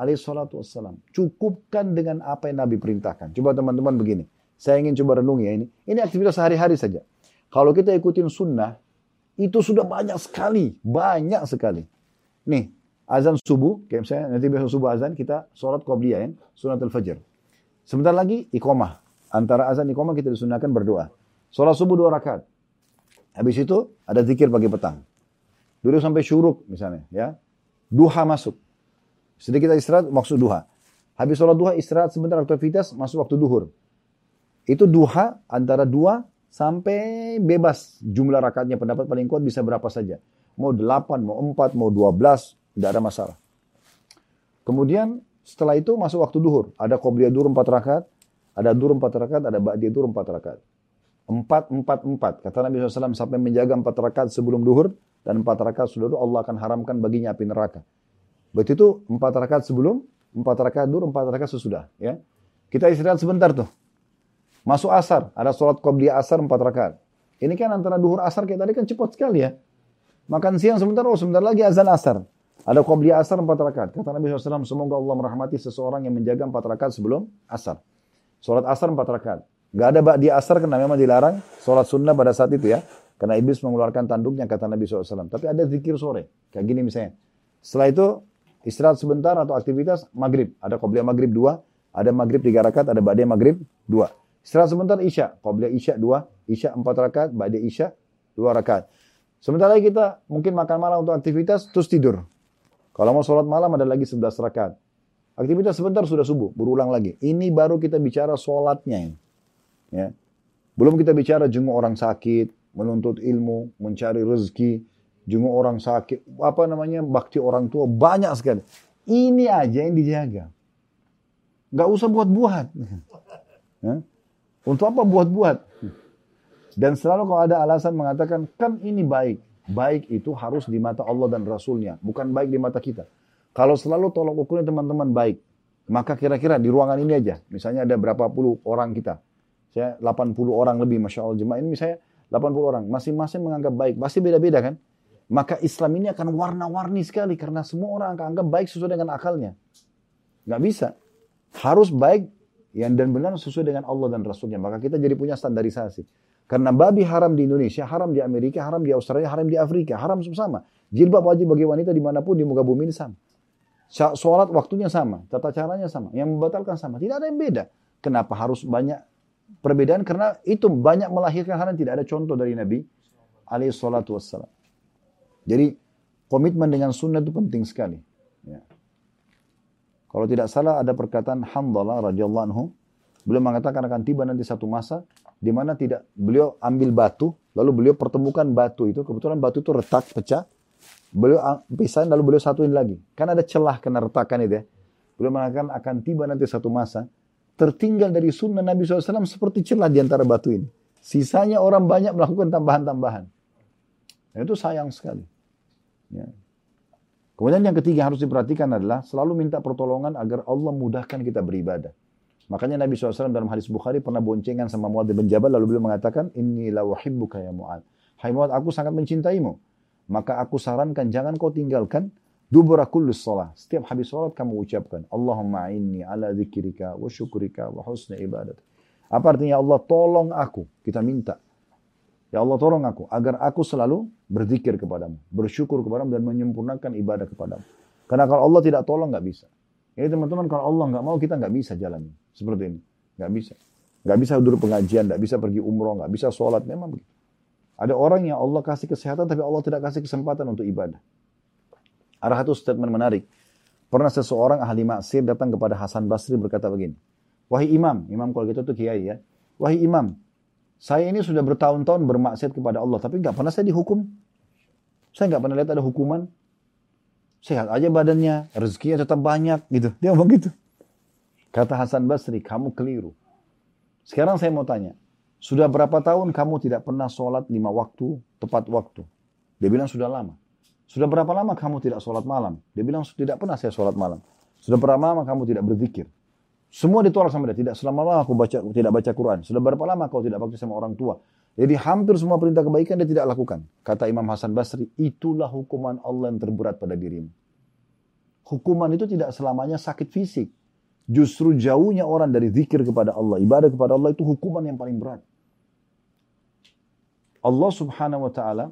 alaihi salatu wassalam. Cukupkan dengan apa yang Nabi perintahkan. Coba teman-teman begini. Saya ingin coba renungi ya ini. Ini aktivitas sehari-hari saja. Kalau kita ikutin sunnah, Itu sudah banyak sekali, banyak sekali. Nih, azan subuh, kayak misalnya nanti besok subuh azan kita sholat qobliyah ya, sunat al-fajr. Sebentar lagi iqomah. Antara azan iqomah kita disunahkan berdoa. Sholat subuh dua rakaat. Habis itu ada zikir pagi petang. Dulu sampai syuruk misalnya ya. Duha masuk. Sedikit kita istirahat maksud duha. Habis sholat duha istirahat sebentar aktivitas masuk waktu duhur. Itu duha antara dua Sampai bebas jumlah rakaatnya pendapat paling kuat bisa berapa saja. Mau 8, mau 4, mau 12, tidak ada masalah. Kemudian setelah itu masuk waktu duhur. Ada qobliyah duhur 4 rakaat, ada duhur 4 rakaat, ada ba'diyah duhur 4 rakaat. 4, 4, 4. Kata Nabi SAW sampai menjaga 4 rakaat sebelum duhur dan 4 rakaat sudah duhur Allah akan haramkan baginya api neraka. Berarti itu 4 rakaat sebelum, 4 rakaat duhur, 4 rakaat sesudah. Ya. Kita istirahat sebentar tuh. Masuk asar, ada sholat qobliyah asar empat rakaat. Ini kan antara duhur asar kayak tadi kan cepat sekali ya. Makan siang sebentar, oh sebentar lagi azan asar. Ada qobliyah asar empat rakaat. Kata Nabi SAW, semoga Allah merahmati seseorang yang menjaga empat rakaat sebelum asar. Sholat asar empat rakaat. Gak ada di asar karena memang dilarang sholat sunnah pada saat itu ya. Karena iblis mengeluarkan tanduknya kata Nabi SAW. Tapi ada zikir sore. Kayak gini misalnya. Setelah itu istirahat sebentar atau aktivitas maghrib. Ada qobliyah maghrib dua. Ada maghrib tiga rakaat. Ada badai maghrib dua. Istirahat sebentar Isya. Qabliyah Isya dua. Isya empat rakaat. Ba'da Isya dua rakaat. Sebentar lagi kita mungkin makan malam untuk aktivitas, terus tidur. Kalau mau sholat malam ada lagi 11 rakaat. Aktivitas sebentar sudah subuh, berulang lagi. Ini baru kita bicara sholatnya. Ya. Belum kita bicara jenguk orang sakit, menuntut ilmu, mencari rezeki, jenguk orang sakit, apa namanya, bakti orang tua, banyak sekali. Ini aja yang dijaga. Gak usah buat-buat. Ya. Untuk apa buat-buat? Dan selalu kalau ada alasan mengatakan, kan ini baik. Baik itu harus di mata Allah dan Rasulnya, bukan baik di mata kita. Kalau selalu tolak ukurnya teman-teman baik, maka kira-kira di ruangan ini aja, misalnya ada berapa puluh orang kita, saya 80 orang lebih, Masya Allah jemaah ini misalnya 80 orang, masing-masing menganggap baik, pasti beda-beda kan? Maka Islam ini akan warna-warni sekali, karena semua orang akan anggap baik sesuai dengan akalnya. Nggak bisa. Harus baik yang dan benar sesuai dengan Allah dan Rasulnya. Maka kita jadi punya standarisasi. Karena babi haram di Indonesia, haram di Amerika, haram di Australia, haram di Afrika, haram sama. Jilbab wajib bagi wanita di mana pun di muka bumi ini sama. Sholat waktunya sama, tata caranya sama, yang membatalkan sama. Tidak ada yang beda. Kenapa harus banyak perbedaan? Karena itu banyak melahirkan yang tidak ada contoh dari Nabi alaihi salatu wassalam. Jadi komitmen dengan sunnah itu penting sekali. Ya. Kalau tidak salah ada perkataan Hamdalah radhiyallahu anhu, beliau mengatakan akan tiba nanti satu masa di mana tidak beliau ambil batu, lalu beliau pertemukan batu itu, kebetulan batu itu retak pecah, beliau pisahin lalu beliau satuin lagi. Kan ada celah kena retakan itu ya. Beliau mengatakan akan tiba nanti satu masa tertinggal dari sunnah Nabi SAW seperti celah di antara batu ini. Sisanya orang banyak melakukan tambahan-tambahan. Itu sayang sekali. Ya. Kemudian yang ketiga yang harus diperhatikan adalah selalu minta pertolongan agar Allah mudahkan kita beribadah. Makanya Nabi SAW dalam hadis Bukhari pernah boncengan sama Muad bin Jabal lalu beliau mengatakan, Inni la uhibbuka ya Muad. Hai Muad, aku sangat mencintaimu. Maka aku sarankan jangan kau tinggalkan dubura kullus salah. Setiap habis salat kamu ucapkan, Allahumma inni ala zikrika wa syukurika wa husni ibadat. Apa artinya Allah tolong aku. Kita minta. Ya Allah tolong aku agar aku selalu berzikir kepadamu, bersyukur kepadamu dan menyempurnakan ibadah kepadamu. Karena kalau Allah tidak tolong nggak bisa. Jadi teman-teman kalau Allah nggak mau kita nggak bisa jalan seperti ini, nggak bisa. Nggak bisa duduk pengajian, nggak bisa pergi umroh, nggak bisa sholat, memang begitu. Ada orang yang Allah kasih kesehatan tapi Allah tidak kasih kesempatan untuk ibadah. Ada satu statement menarik. Pernah seseorang ahli maksir datang kepada Hasan Basri berkata begini. Wahai imam, imam kalau gitu tuh kiai ya. Wahai imam, saya ini sudah bertahun-tahun bermaksiat kepada Allah, tapi nggak pernah saya dihukum. Saya nggak pernah lihat ada hukuman. Sehat aja badannya, rezekinya tetap banyak gitu. Dia ngomong gitu. Kata Hasan Basri, kamu keliru. Sekarang saya mau tanya, sudah berapa tahun kamu tidak pernah sholat lima waktu, tepat waktu? Dia bilang sudah lama. Sudah berapa lama kamu tidak sholat malam? Dia bilang tidak pernah saya sholat malam. Sudah berapa lama kamu tidak berzikir? Semua ditolak sama dia. Tidak selama lama aku baca, tidak baca Quran. Sudah berapa lama kau tidak bakti sama orang tua? Jadi hampir semua perintah kebaikan dia tidak lakukan. Kata Imam Hasan Basri, itulah hukuman Allah yang terberat pada dirimu. Hukuman itu tidak selamanya sakit fisik. Justru jauhnya orang dari zikir kepada Allah, ibadah kepada Allah itu hukuman yang paling berat. Allah subhanahu wa ta'ala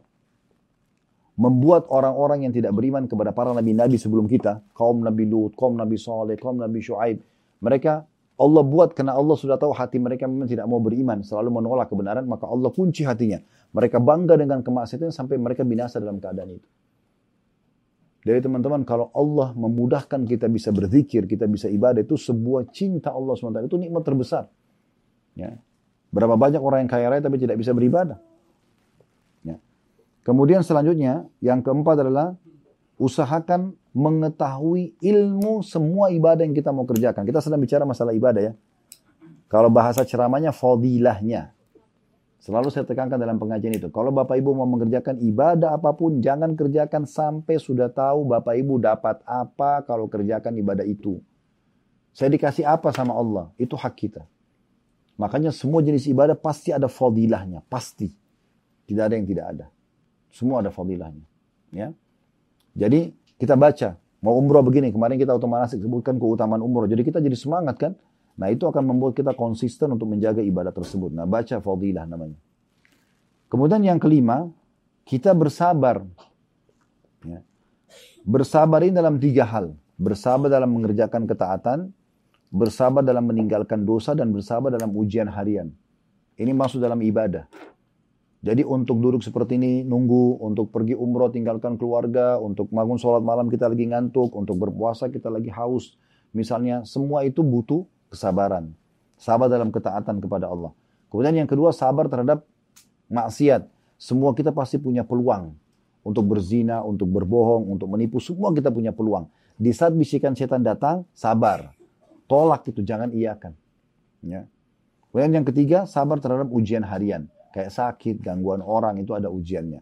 membuat orang-orang yang tidak beriman kepada para nabi-nabi sebelum kita, kaum Nabi Lut, kaum Nabi Saleh, kaum Nabi Shu'aib, mereka Allah buat karena Allah sudah tahu hati mereka memang tidak mau beriman, selalu menolak kebenaran, maka Allah kunci hatinya. Mereka bangga dengan kemaksiatan sampai mereka binasa dalam keadaan itu. Jadi teman-teman, kalau Allah memudahkan kita bisa berzikir, kita bisa ibadah, itu sebuah cinta Allah SWT. Itu nikmat terbesar. Ya. Berapa banyak orang yang kaya raya tapi tidak bisa beribadah. Ya. Kemudian selanjutnya, yang keempat adalah usahakan mengetahui ilmu semua ibadah yang kita mau kerjakan. Kita sedang bicara masalah ibadah ya. Kalau bahasa ceramahnya fadilahnya. Selalu saya tekankan dalam pengajian itu. Kalau Bapak Ibu mau mengerjakan ibadah apa pun, jangan kerjakan sampai sudah tahu Bapak Ibu dapat apa kalau kerjakan ibadah itu. Saya dikasih apa sama Allah, itu hak kita. Makanya semua jenis ibadah pasti ada fadilahnya, pasti. Tidak ada yang tidak ada. Semua ada fadilahnya. Ya. Jadi kita baca, mau umroh begini, kemarin kita otomatis sebutkan keutamaan umroh. Jadi kita jadi semangat kan? Nah itu akan membuat kita konsisten untuk menjaga ibadah tersebut. Nah baca fadilah namanya. Kemudian yang kelima, kita bersabar. Ya. Bersabar ini dalam tiga hal. Bersabar dalam mengerjakan ketaatan, bersabar dalam meninggalkan dosa, dan bersabar dalam ujian harian. Ini masuk dalam ibadah. Jadi untuk duduk seperti ini, nunggu, untuk pergi umroh, tinggalkan keluarga, untuk bangun sholat malam kita lagi ngantuk, untuk berpuasa kita lagi haus. Misalnya, semua itu butuh kesabaran. Sabar dalam ketaatan kepada Allah. Kemudian yang kedua, sabar terhadap maksiat. Semua kita pasti punya peluang untuk berzina, untuk berbohong, untuk menipu. Semua kita punya peluang. Di saat bisikan setan datang, sabar. Tolak itu, jangan iakan. Ya. Kemudian yang ketiga, sabar terhadap ujian harian. Kayak sakit, gangguan orang, itu ada ujiannya.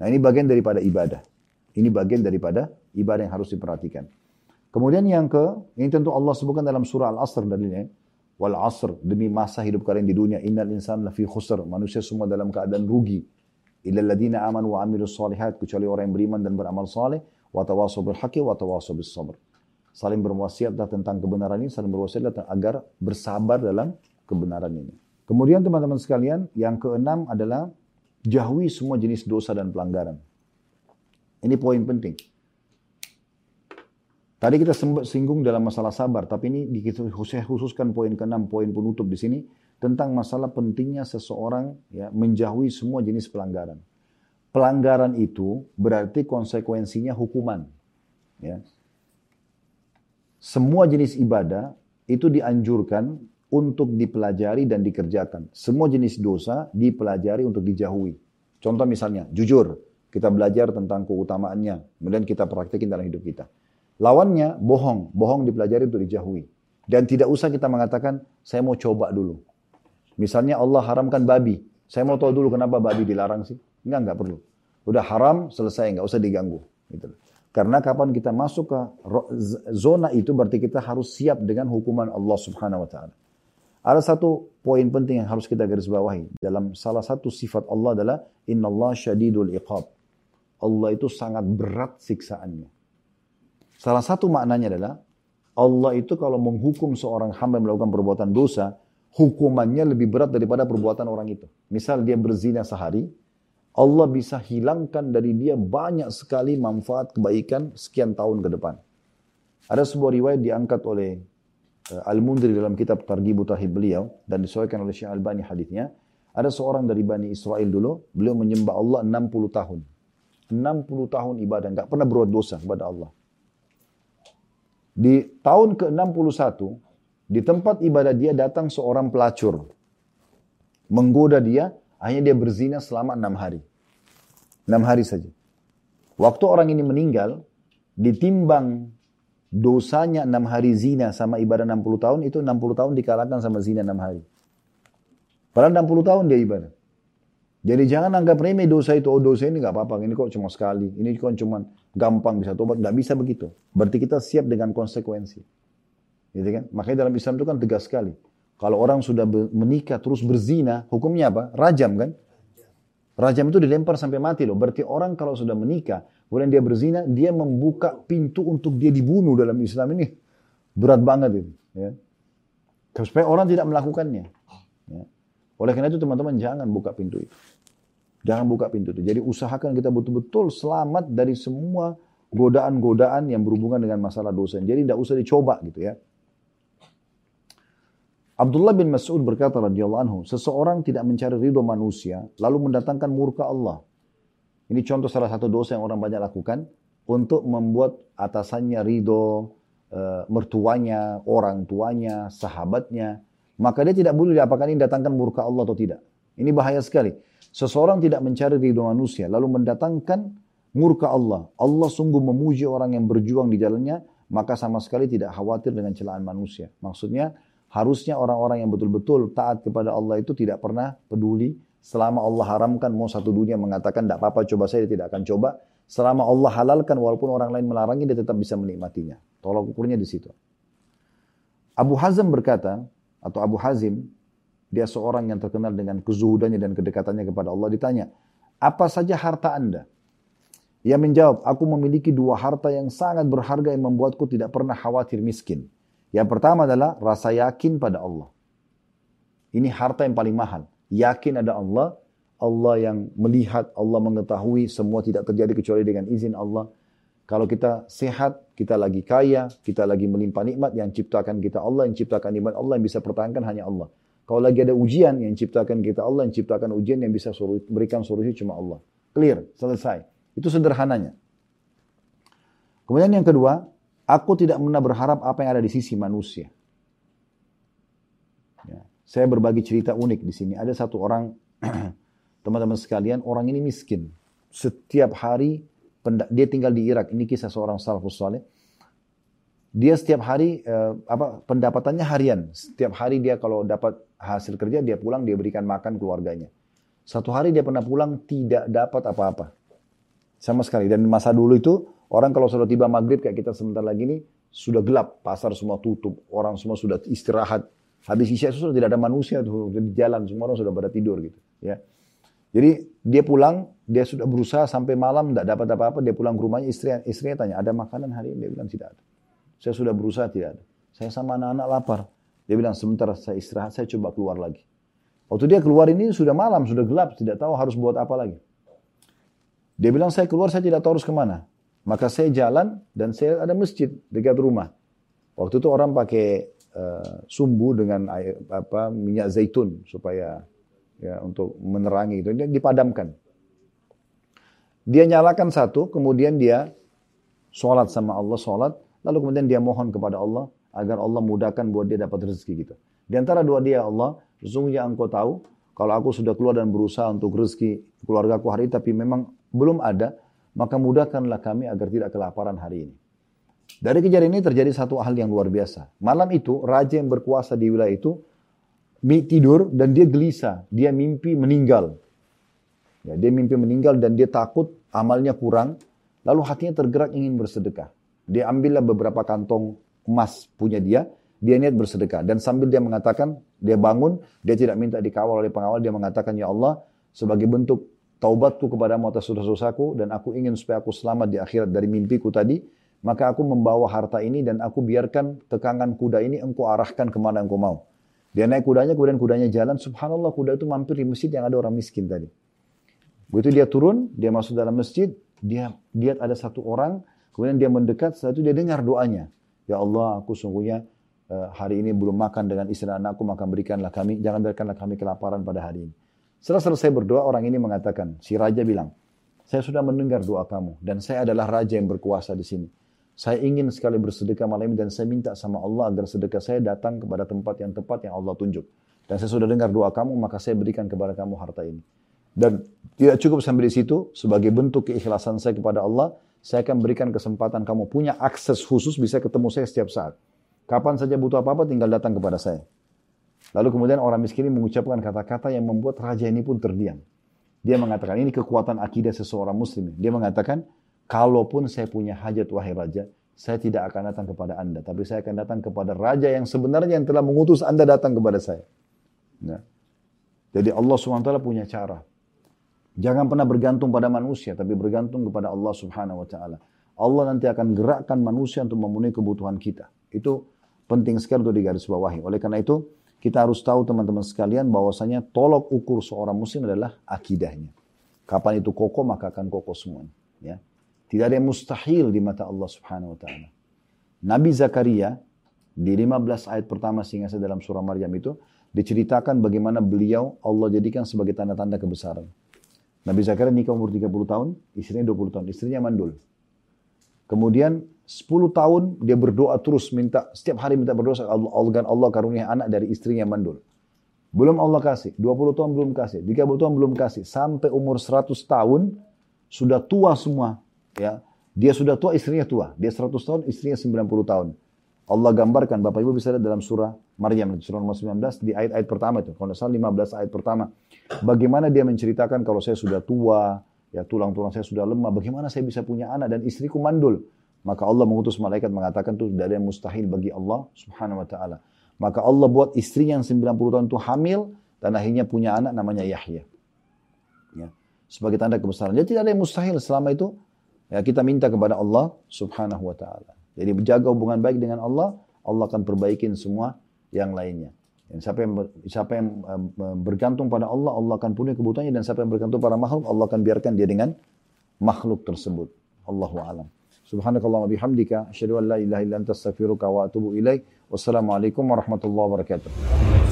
Nah ini bagian daripada ibadah. Ini bagian daripada ibadah yang harus diperhatikan. Kemudian yang ke, ini tentu Allah sebutkan dalam surah Al-Asr dalilnya. Wal asr, demi masa hidup kalian di dunia. Innal insan lafi khusr. Manusia semua dalam keadaan rugi. Illa ladina amanu wa amilu salihat. Kecuali orang yang beriman dan beramal saleh. Wa tawasaw bil haqi wa tawasaw bis sabr. Saling berwasiatlah tentang kebenaran ini. Saling berwasiatlah agar bersabar dalam kebenaran ini. Kemudian teman-teman sekalian, yang keenam adalah jauhi semua jenis dosa dan pelanggaran. Ini poin penting. Tadi kita singgung dalam masalah sabar, tapi ini saya khususkan poin ke-6, poin penutup di sini tentang masalah pentingnya seseorang ya menjauhi semua jenis pelanggaran. Pelanggaran itu berarti konsekuensinya hukuman. Ya. Semua jenis ibadah itu dianjurkan untuk dipelajari dan dikerjakan. Semua jenis dosa dipelajari untuk dijauhi. Contoh misalnya, jujur, kita belajar tentang keutamaannya, kemudian kita praktekin dalam hidup kita. Lawannya bohong, bohong dipelajari untuk dijauhi. Dan tidak usah kita mengatakan, saya mau coba dulu. Misalnya Allah haramkan babi. Saya mau tahu dulu kenapa babi dilarang sih. Enggak, enggak perlu. Udah haram, selesai, enggak usah diganggu. Gitu. Karena kapan kita masuk ke zona itu berarti kita harus siap dengan hukuman Allah subhanahu wa ta'ala. Ada satu poin penting yang harus kita garis bawahi. Dalam salah satu sifat Allah adalah Inna Allah syadidul iqab. Allah itu sangat berat siksaannya. Salah satu maknanya adalah Allah itu kalau menghukum seorang hamba yang melakukan perbuatan dosa, hukumannya lebih berat daripada perbuatan orang itu. Misal dia berzina sehari, Allah bisa hilangkan dari dia banyak sekali manfaat kebaikan sekian tahun ke depan. Ada sebuah riwayat diangkat oleh Al-Mundri dalam kitab Targhibu Tahib beliau dan disesuaikan oleh Syekh Albani hadisnya. Ada seorang dari Bani Israel dulu, beliau menyembah Allah 60 tahun. 60 tahun ibadah, nggak pernah berbuat dosa kepada Allah. Di tahun ke-61, di tempat ibadah dia datang seorang pelacur. Menggoda dia, akhirnya dia berzina selama enam hari. Enam hari saja. Waktu orang ini meninggal, ditimbang dosanya enam hari zina sama ibadah 60 tahun, itu 60 tahun dikalahkan sama zina enam hari. Padahal 60 tahun dia ibadah. Jadi jangan anggap remeh dosa itu. Oh dosa ini nggak apa-apa. Ini kok cuma sekali. Ini kok cuma gampang bisa tobat. Nggak bisa begitu. Berarti kita siap dengan konsekuensi. Gitu kan? Makanya dalam Islam itu kan tegas sekali. Kalau orang sudah menikah terus berzina, hukumnya apa? Rajam kan? Rajam itu dilempar sampai mati loh. Berarti orang kalau sudah menikah, kemudian dia berzina, dia membuka pintu untuk dia dibunuh dalam Islam ini. Berat banget itu. Ya. Supaya orang tidak melakukannya. Ya. Oleh karena itu teman-teman jangan buka pintu itu. Jangan buka pintu itu. Jadi usahakan kita betul-betul selamat dari semua godaan-godaan yang berhubungan dengan masalah dosa. Jadi tidak usah dicoba gitu ya. Abdullah bin Mas'ud berkata radhiyallahu anhu, seseorang tidak mencari ridho manusia lalu mendatangkan murka Allah. Ini contoh salah satu dosa yang orang banyak lakukan untuk membuat atasannya ridho, e, mertuanya, orang tuanya, sahabatnya. Maka dia tidak boleh apakah ini datangkan murka Allah atau tidak. Ini bahaya sekali. Seseorang tidak mencari ridho manusia lalu mendatangkan murka Allah. Allah sungguh memuji orang yang berjuang di jalannya, maka sama sekali tidak khawatir dengan celaan manusia. Maksudnya, Harusnya orang-orang yang betul-betul taat kepada Allah itu tidak pernah peduli selama Allah haramkan mau satu dunia mengatakan tidak apa-apa coba saya tidak akan coba. Selama Allah halalkan walaupun orang lain melarangnya dia tetap bisa menikmatinya. Tolak ukurnya di situ. Abu Hazm berkata atau Abu Hazim dia seorang yang terkenal dengan kezuhudannya dan kedekatannya kepada Allah ditanya, "Apa saja harta Anda?" Ia menjawab, "Aku memiliki dua harta yang sangat berharga yang membuatku tidak pernah khawatir miskin." Yang pertama adalah rasa yakin pada Allah. Ini harta yang paling mahal. Yakin ada Allah, Allah yang melihat, Allah mengetahui semua tidak terjadi kecuali dengan izin Allah. Kalau kita sehat, kita lagi kaya, kita lagi melimpah nikmat yang ciptakan kita Allah, yang ciptakan nikmat Allah yang bisa pertahankan hanya Allah. Kalau lagi ada ujian yang ciptakan kita Allah, yang ciptakan ujian yang bisa berikan solusi cuma Allah. Clear, selesai. Itu sederhananya. Kemudian yang kedua, Aku tidak pernah berharap apa yang ada di sisi manusia. Ya. Saya berbagi cerita unik di sini. Ada satu orang, teman-teman sekalian, orang ini miskin. Setiap hari, dia tinggal di Irak. Ini kisah seorang salafus saleh. Dia setiap hari, eh, apa pendapatannya harian. Setiap hari dia kalau dapat hasil kerja, dia pulang, dia berikan makan keluarganya. Satu hari dia pernah pulang, tidak dapat apa-apa. Sama sekali. Dan masa dulu itu, Orang kalau sudah tiba maghrib kayak kita sebentar lagi ini sudah gelap, pasar semua tutup, orang semua sudah istirahat. Habis isya itu sudah tidak ada manusia tuh di jalan, semua orang sudah pada tidur gitu. Ya. Jadi dia pulang, dia sudah berusaha sampai malam tidak dapat apa-apa, dia pulang ke rumahnya, istri istrinya tanya, ada makanan hari ini? Dia bilang tidak ada. Saya sudah berusaha tidak ada. Saya sama anak-anak lapar. Dia bilang sebentar saya istirahat, saya coba keluar lagi. Waktu dia keluar ini sudah malam, sudah gelap, tidak tahu harus buat apa lagi. Dia bilang saya keluar, saya tidak tahu harus ke mana. Maka saya jalan dan saya ada masjid dekat rumah. Waktu itu orang pakai uh, sumbu dengan air, apa minyak zaitun supaya ya untuk menerangi itu dia dipadamkan. Dia nyalakan satu, kemudian dia sholat sama Allah, sholat, lalu kemudian dia mohon kepada Allah agar Allah mudahkan buat dia dapat rezeki gitu. Di antara dua dia Allah, sesungguhnya engkau tahu kalau aku sudah keluar dan berusaha untuk rezeki keluarga aku hari ini, tapi memang belum ada, maka mudahkanlah kami agar tidak kelaparan hari ini. Dari kejadian ini terjadi satu hal yang luar biasa. Malam itu, raja yang berkuasa di wilayah itu tidur dan dia gelisah. Dia mimpi meninggal. Ya, dia mimpi meninggal dan dia takut amalnya kurang. Lalu hatinya tergerak ingin bersedekah. Dia ambillah beberapa kantong emas punya dia. Dia niat bersedekah. Dan sambil dia mengatakan, dia bangun, dia tidak minta dikawal oleh pengawal. Dia mengatakan, Ya Allah, sebagai bentuk taubatku kepadamu atas dosa-dosaku dan aku ingin supaya aku selamat di akhirat dari mimpiku tadi, maka aku membawa harta ini dan aku biarkan tekangan kuda ini engkau arahkan ke mana engkau mau. Dia naik kudanya, kemudian kudanya jalan. Subhanallah, kuda itu mampir di masjid yang ada orang miskin tadi. Begitu dia turun, dia masuk dalam masjid, dia lihat ada satu orang, kemudian dia mendekat, setelah itu dia dengar doanya. Ya Allah, aku sungguhnya eh, hari ini belum makan dengan istri anakku, maka berikanlah kami, jangan biarkanlah kami kelaparan pada hari ini. Setelah selesai berdoa, orang ini mengatakan, si raja bilang, saya sudah mendengar doa kamu dan saya adalah raja yang berkuasa di sini. Saya ingin sekali bersedekah malam ini dan saya minta sama Allah agar sedekah saya datang kepada tempat yang tepat yang Allah tunjuk. Dan saya sudah dengar doa kamu, maka saya berikan kepada kamu harta ini. Dan tidak cukup sampai di situ, sebagai bentuk keikhlasan saya kepada Allah, saya akan berikan kesempatan kamu punya akses khusus bisa ketemu saya setiap saat. Kapan saja butuh apa-apa tinggal datang kepada saya. Lalu kemudian orang miskin ini mengucapkan kata-kata yang membuat raja ini pun terdiam. Dia mengatakan, ini kekuatan akidah seseorang muslim. Dia mengatakan, kalaupun saya punya hajat wahai raja, saya tidak akan datang kepada anda. Tapi saya akan datang kepada raja yang sebenarnya yang telah mengutus anda datang kepada saya. Nah. Jadi Allah SWT punya cara. Jangan pernah bergantung pada manusia, tapi bergantung kepada Allah Subhanahu Wa. Allah nanti akan gerakkan manusia untuk memenuhi kebutuhan kita. Itu penting sekali untuk digarisbawahi. Oleh karena itu, kita harus tahu teman-teman sekalian bahwasanya tolok ukur seorang muslim adalah akidahnya. Kapan itu kokoh maka akan kokoh semuanya. Ya. Tidak ada yang mustahil di mata Allah Subhanahu wa taala. Nabi Zakaria di 15 ayat pertama sehingga dalam surah Maryam itu diceritakan bagaimana beliau Allah jadikan sebagai tanda-tanda kebesaran. Nabi Zakaria nikah umur 30 tahun, istrinya 20 tahun, istrinya mandul. Kemudian 10 tahun dia berdoa terus minta setiap hari minta berdoa Allah Allah, Allah karunia anak dari istrinya mandul. Belum Allah kasih, 20 tahun belum kasih, 30 tahun belum kasih, sampai umur 100 tahun sudah tua semua, ya. Dia sudah tua, istrinya tua. Dia 100 tahun, istrinya 90 tahun. Allah gambarkan, Bapak Ibu bisa lihat dalam surah Maryam, surah nomor 19, di ayat-ayat pertama itu. Kalau salah 15 ayat pertama. Bagaimana dia menceritakan kalau saya sudah tua, ya tulang-tulang saya sudah lemah, bagaimana saya bisa punya anak dan istriku mandul. Maka Allah mengutus malaikat mengatakan itu tidak ada yang mustahil bagi Allah subhanahu wa ta'ala. Maka Allah buat istri yang 90 tahun itu hamil dan akhirnya punya anak namanya Yahya. Ya. Sebagai tanda kebesaran. Jadi tidak ada yang mustahil selama itu ya kita minta kepada Allah subhanahu wa ta'ala. Jadi menjaga hubungan baik dengan Allah, Allah akan perbaikin semua yang lainnya. Dan siapa yang siapa yang bergantung pada Allah, Allah akan punya kebutuhannya dan siapa yang bergantung pada makhluk, Allah akan biarkan dia dengan makhluk tersebut. Allahu a'lam. Subhanakallah bihamdika. Asyhadu an la ilaha illa anta astaghfiruka wa atubu. Wassalamualaikum warahmatullahi wabarakatuh.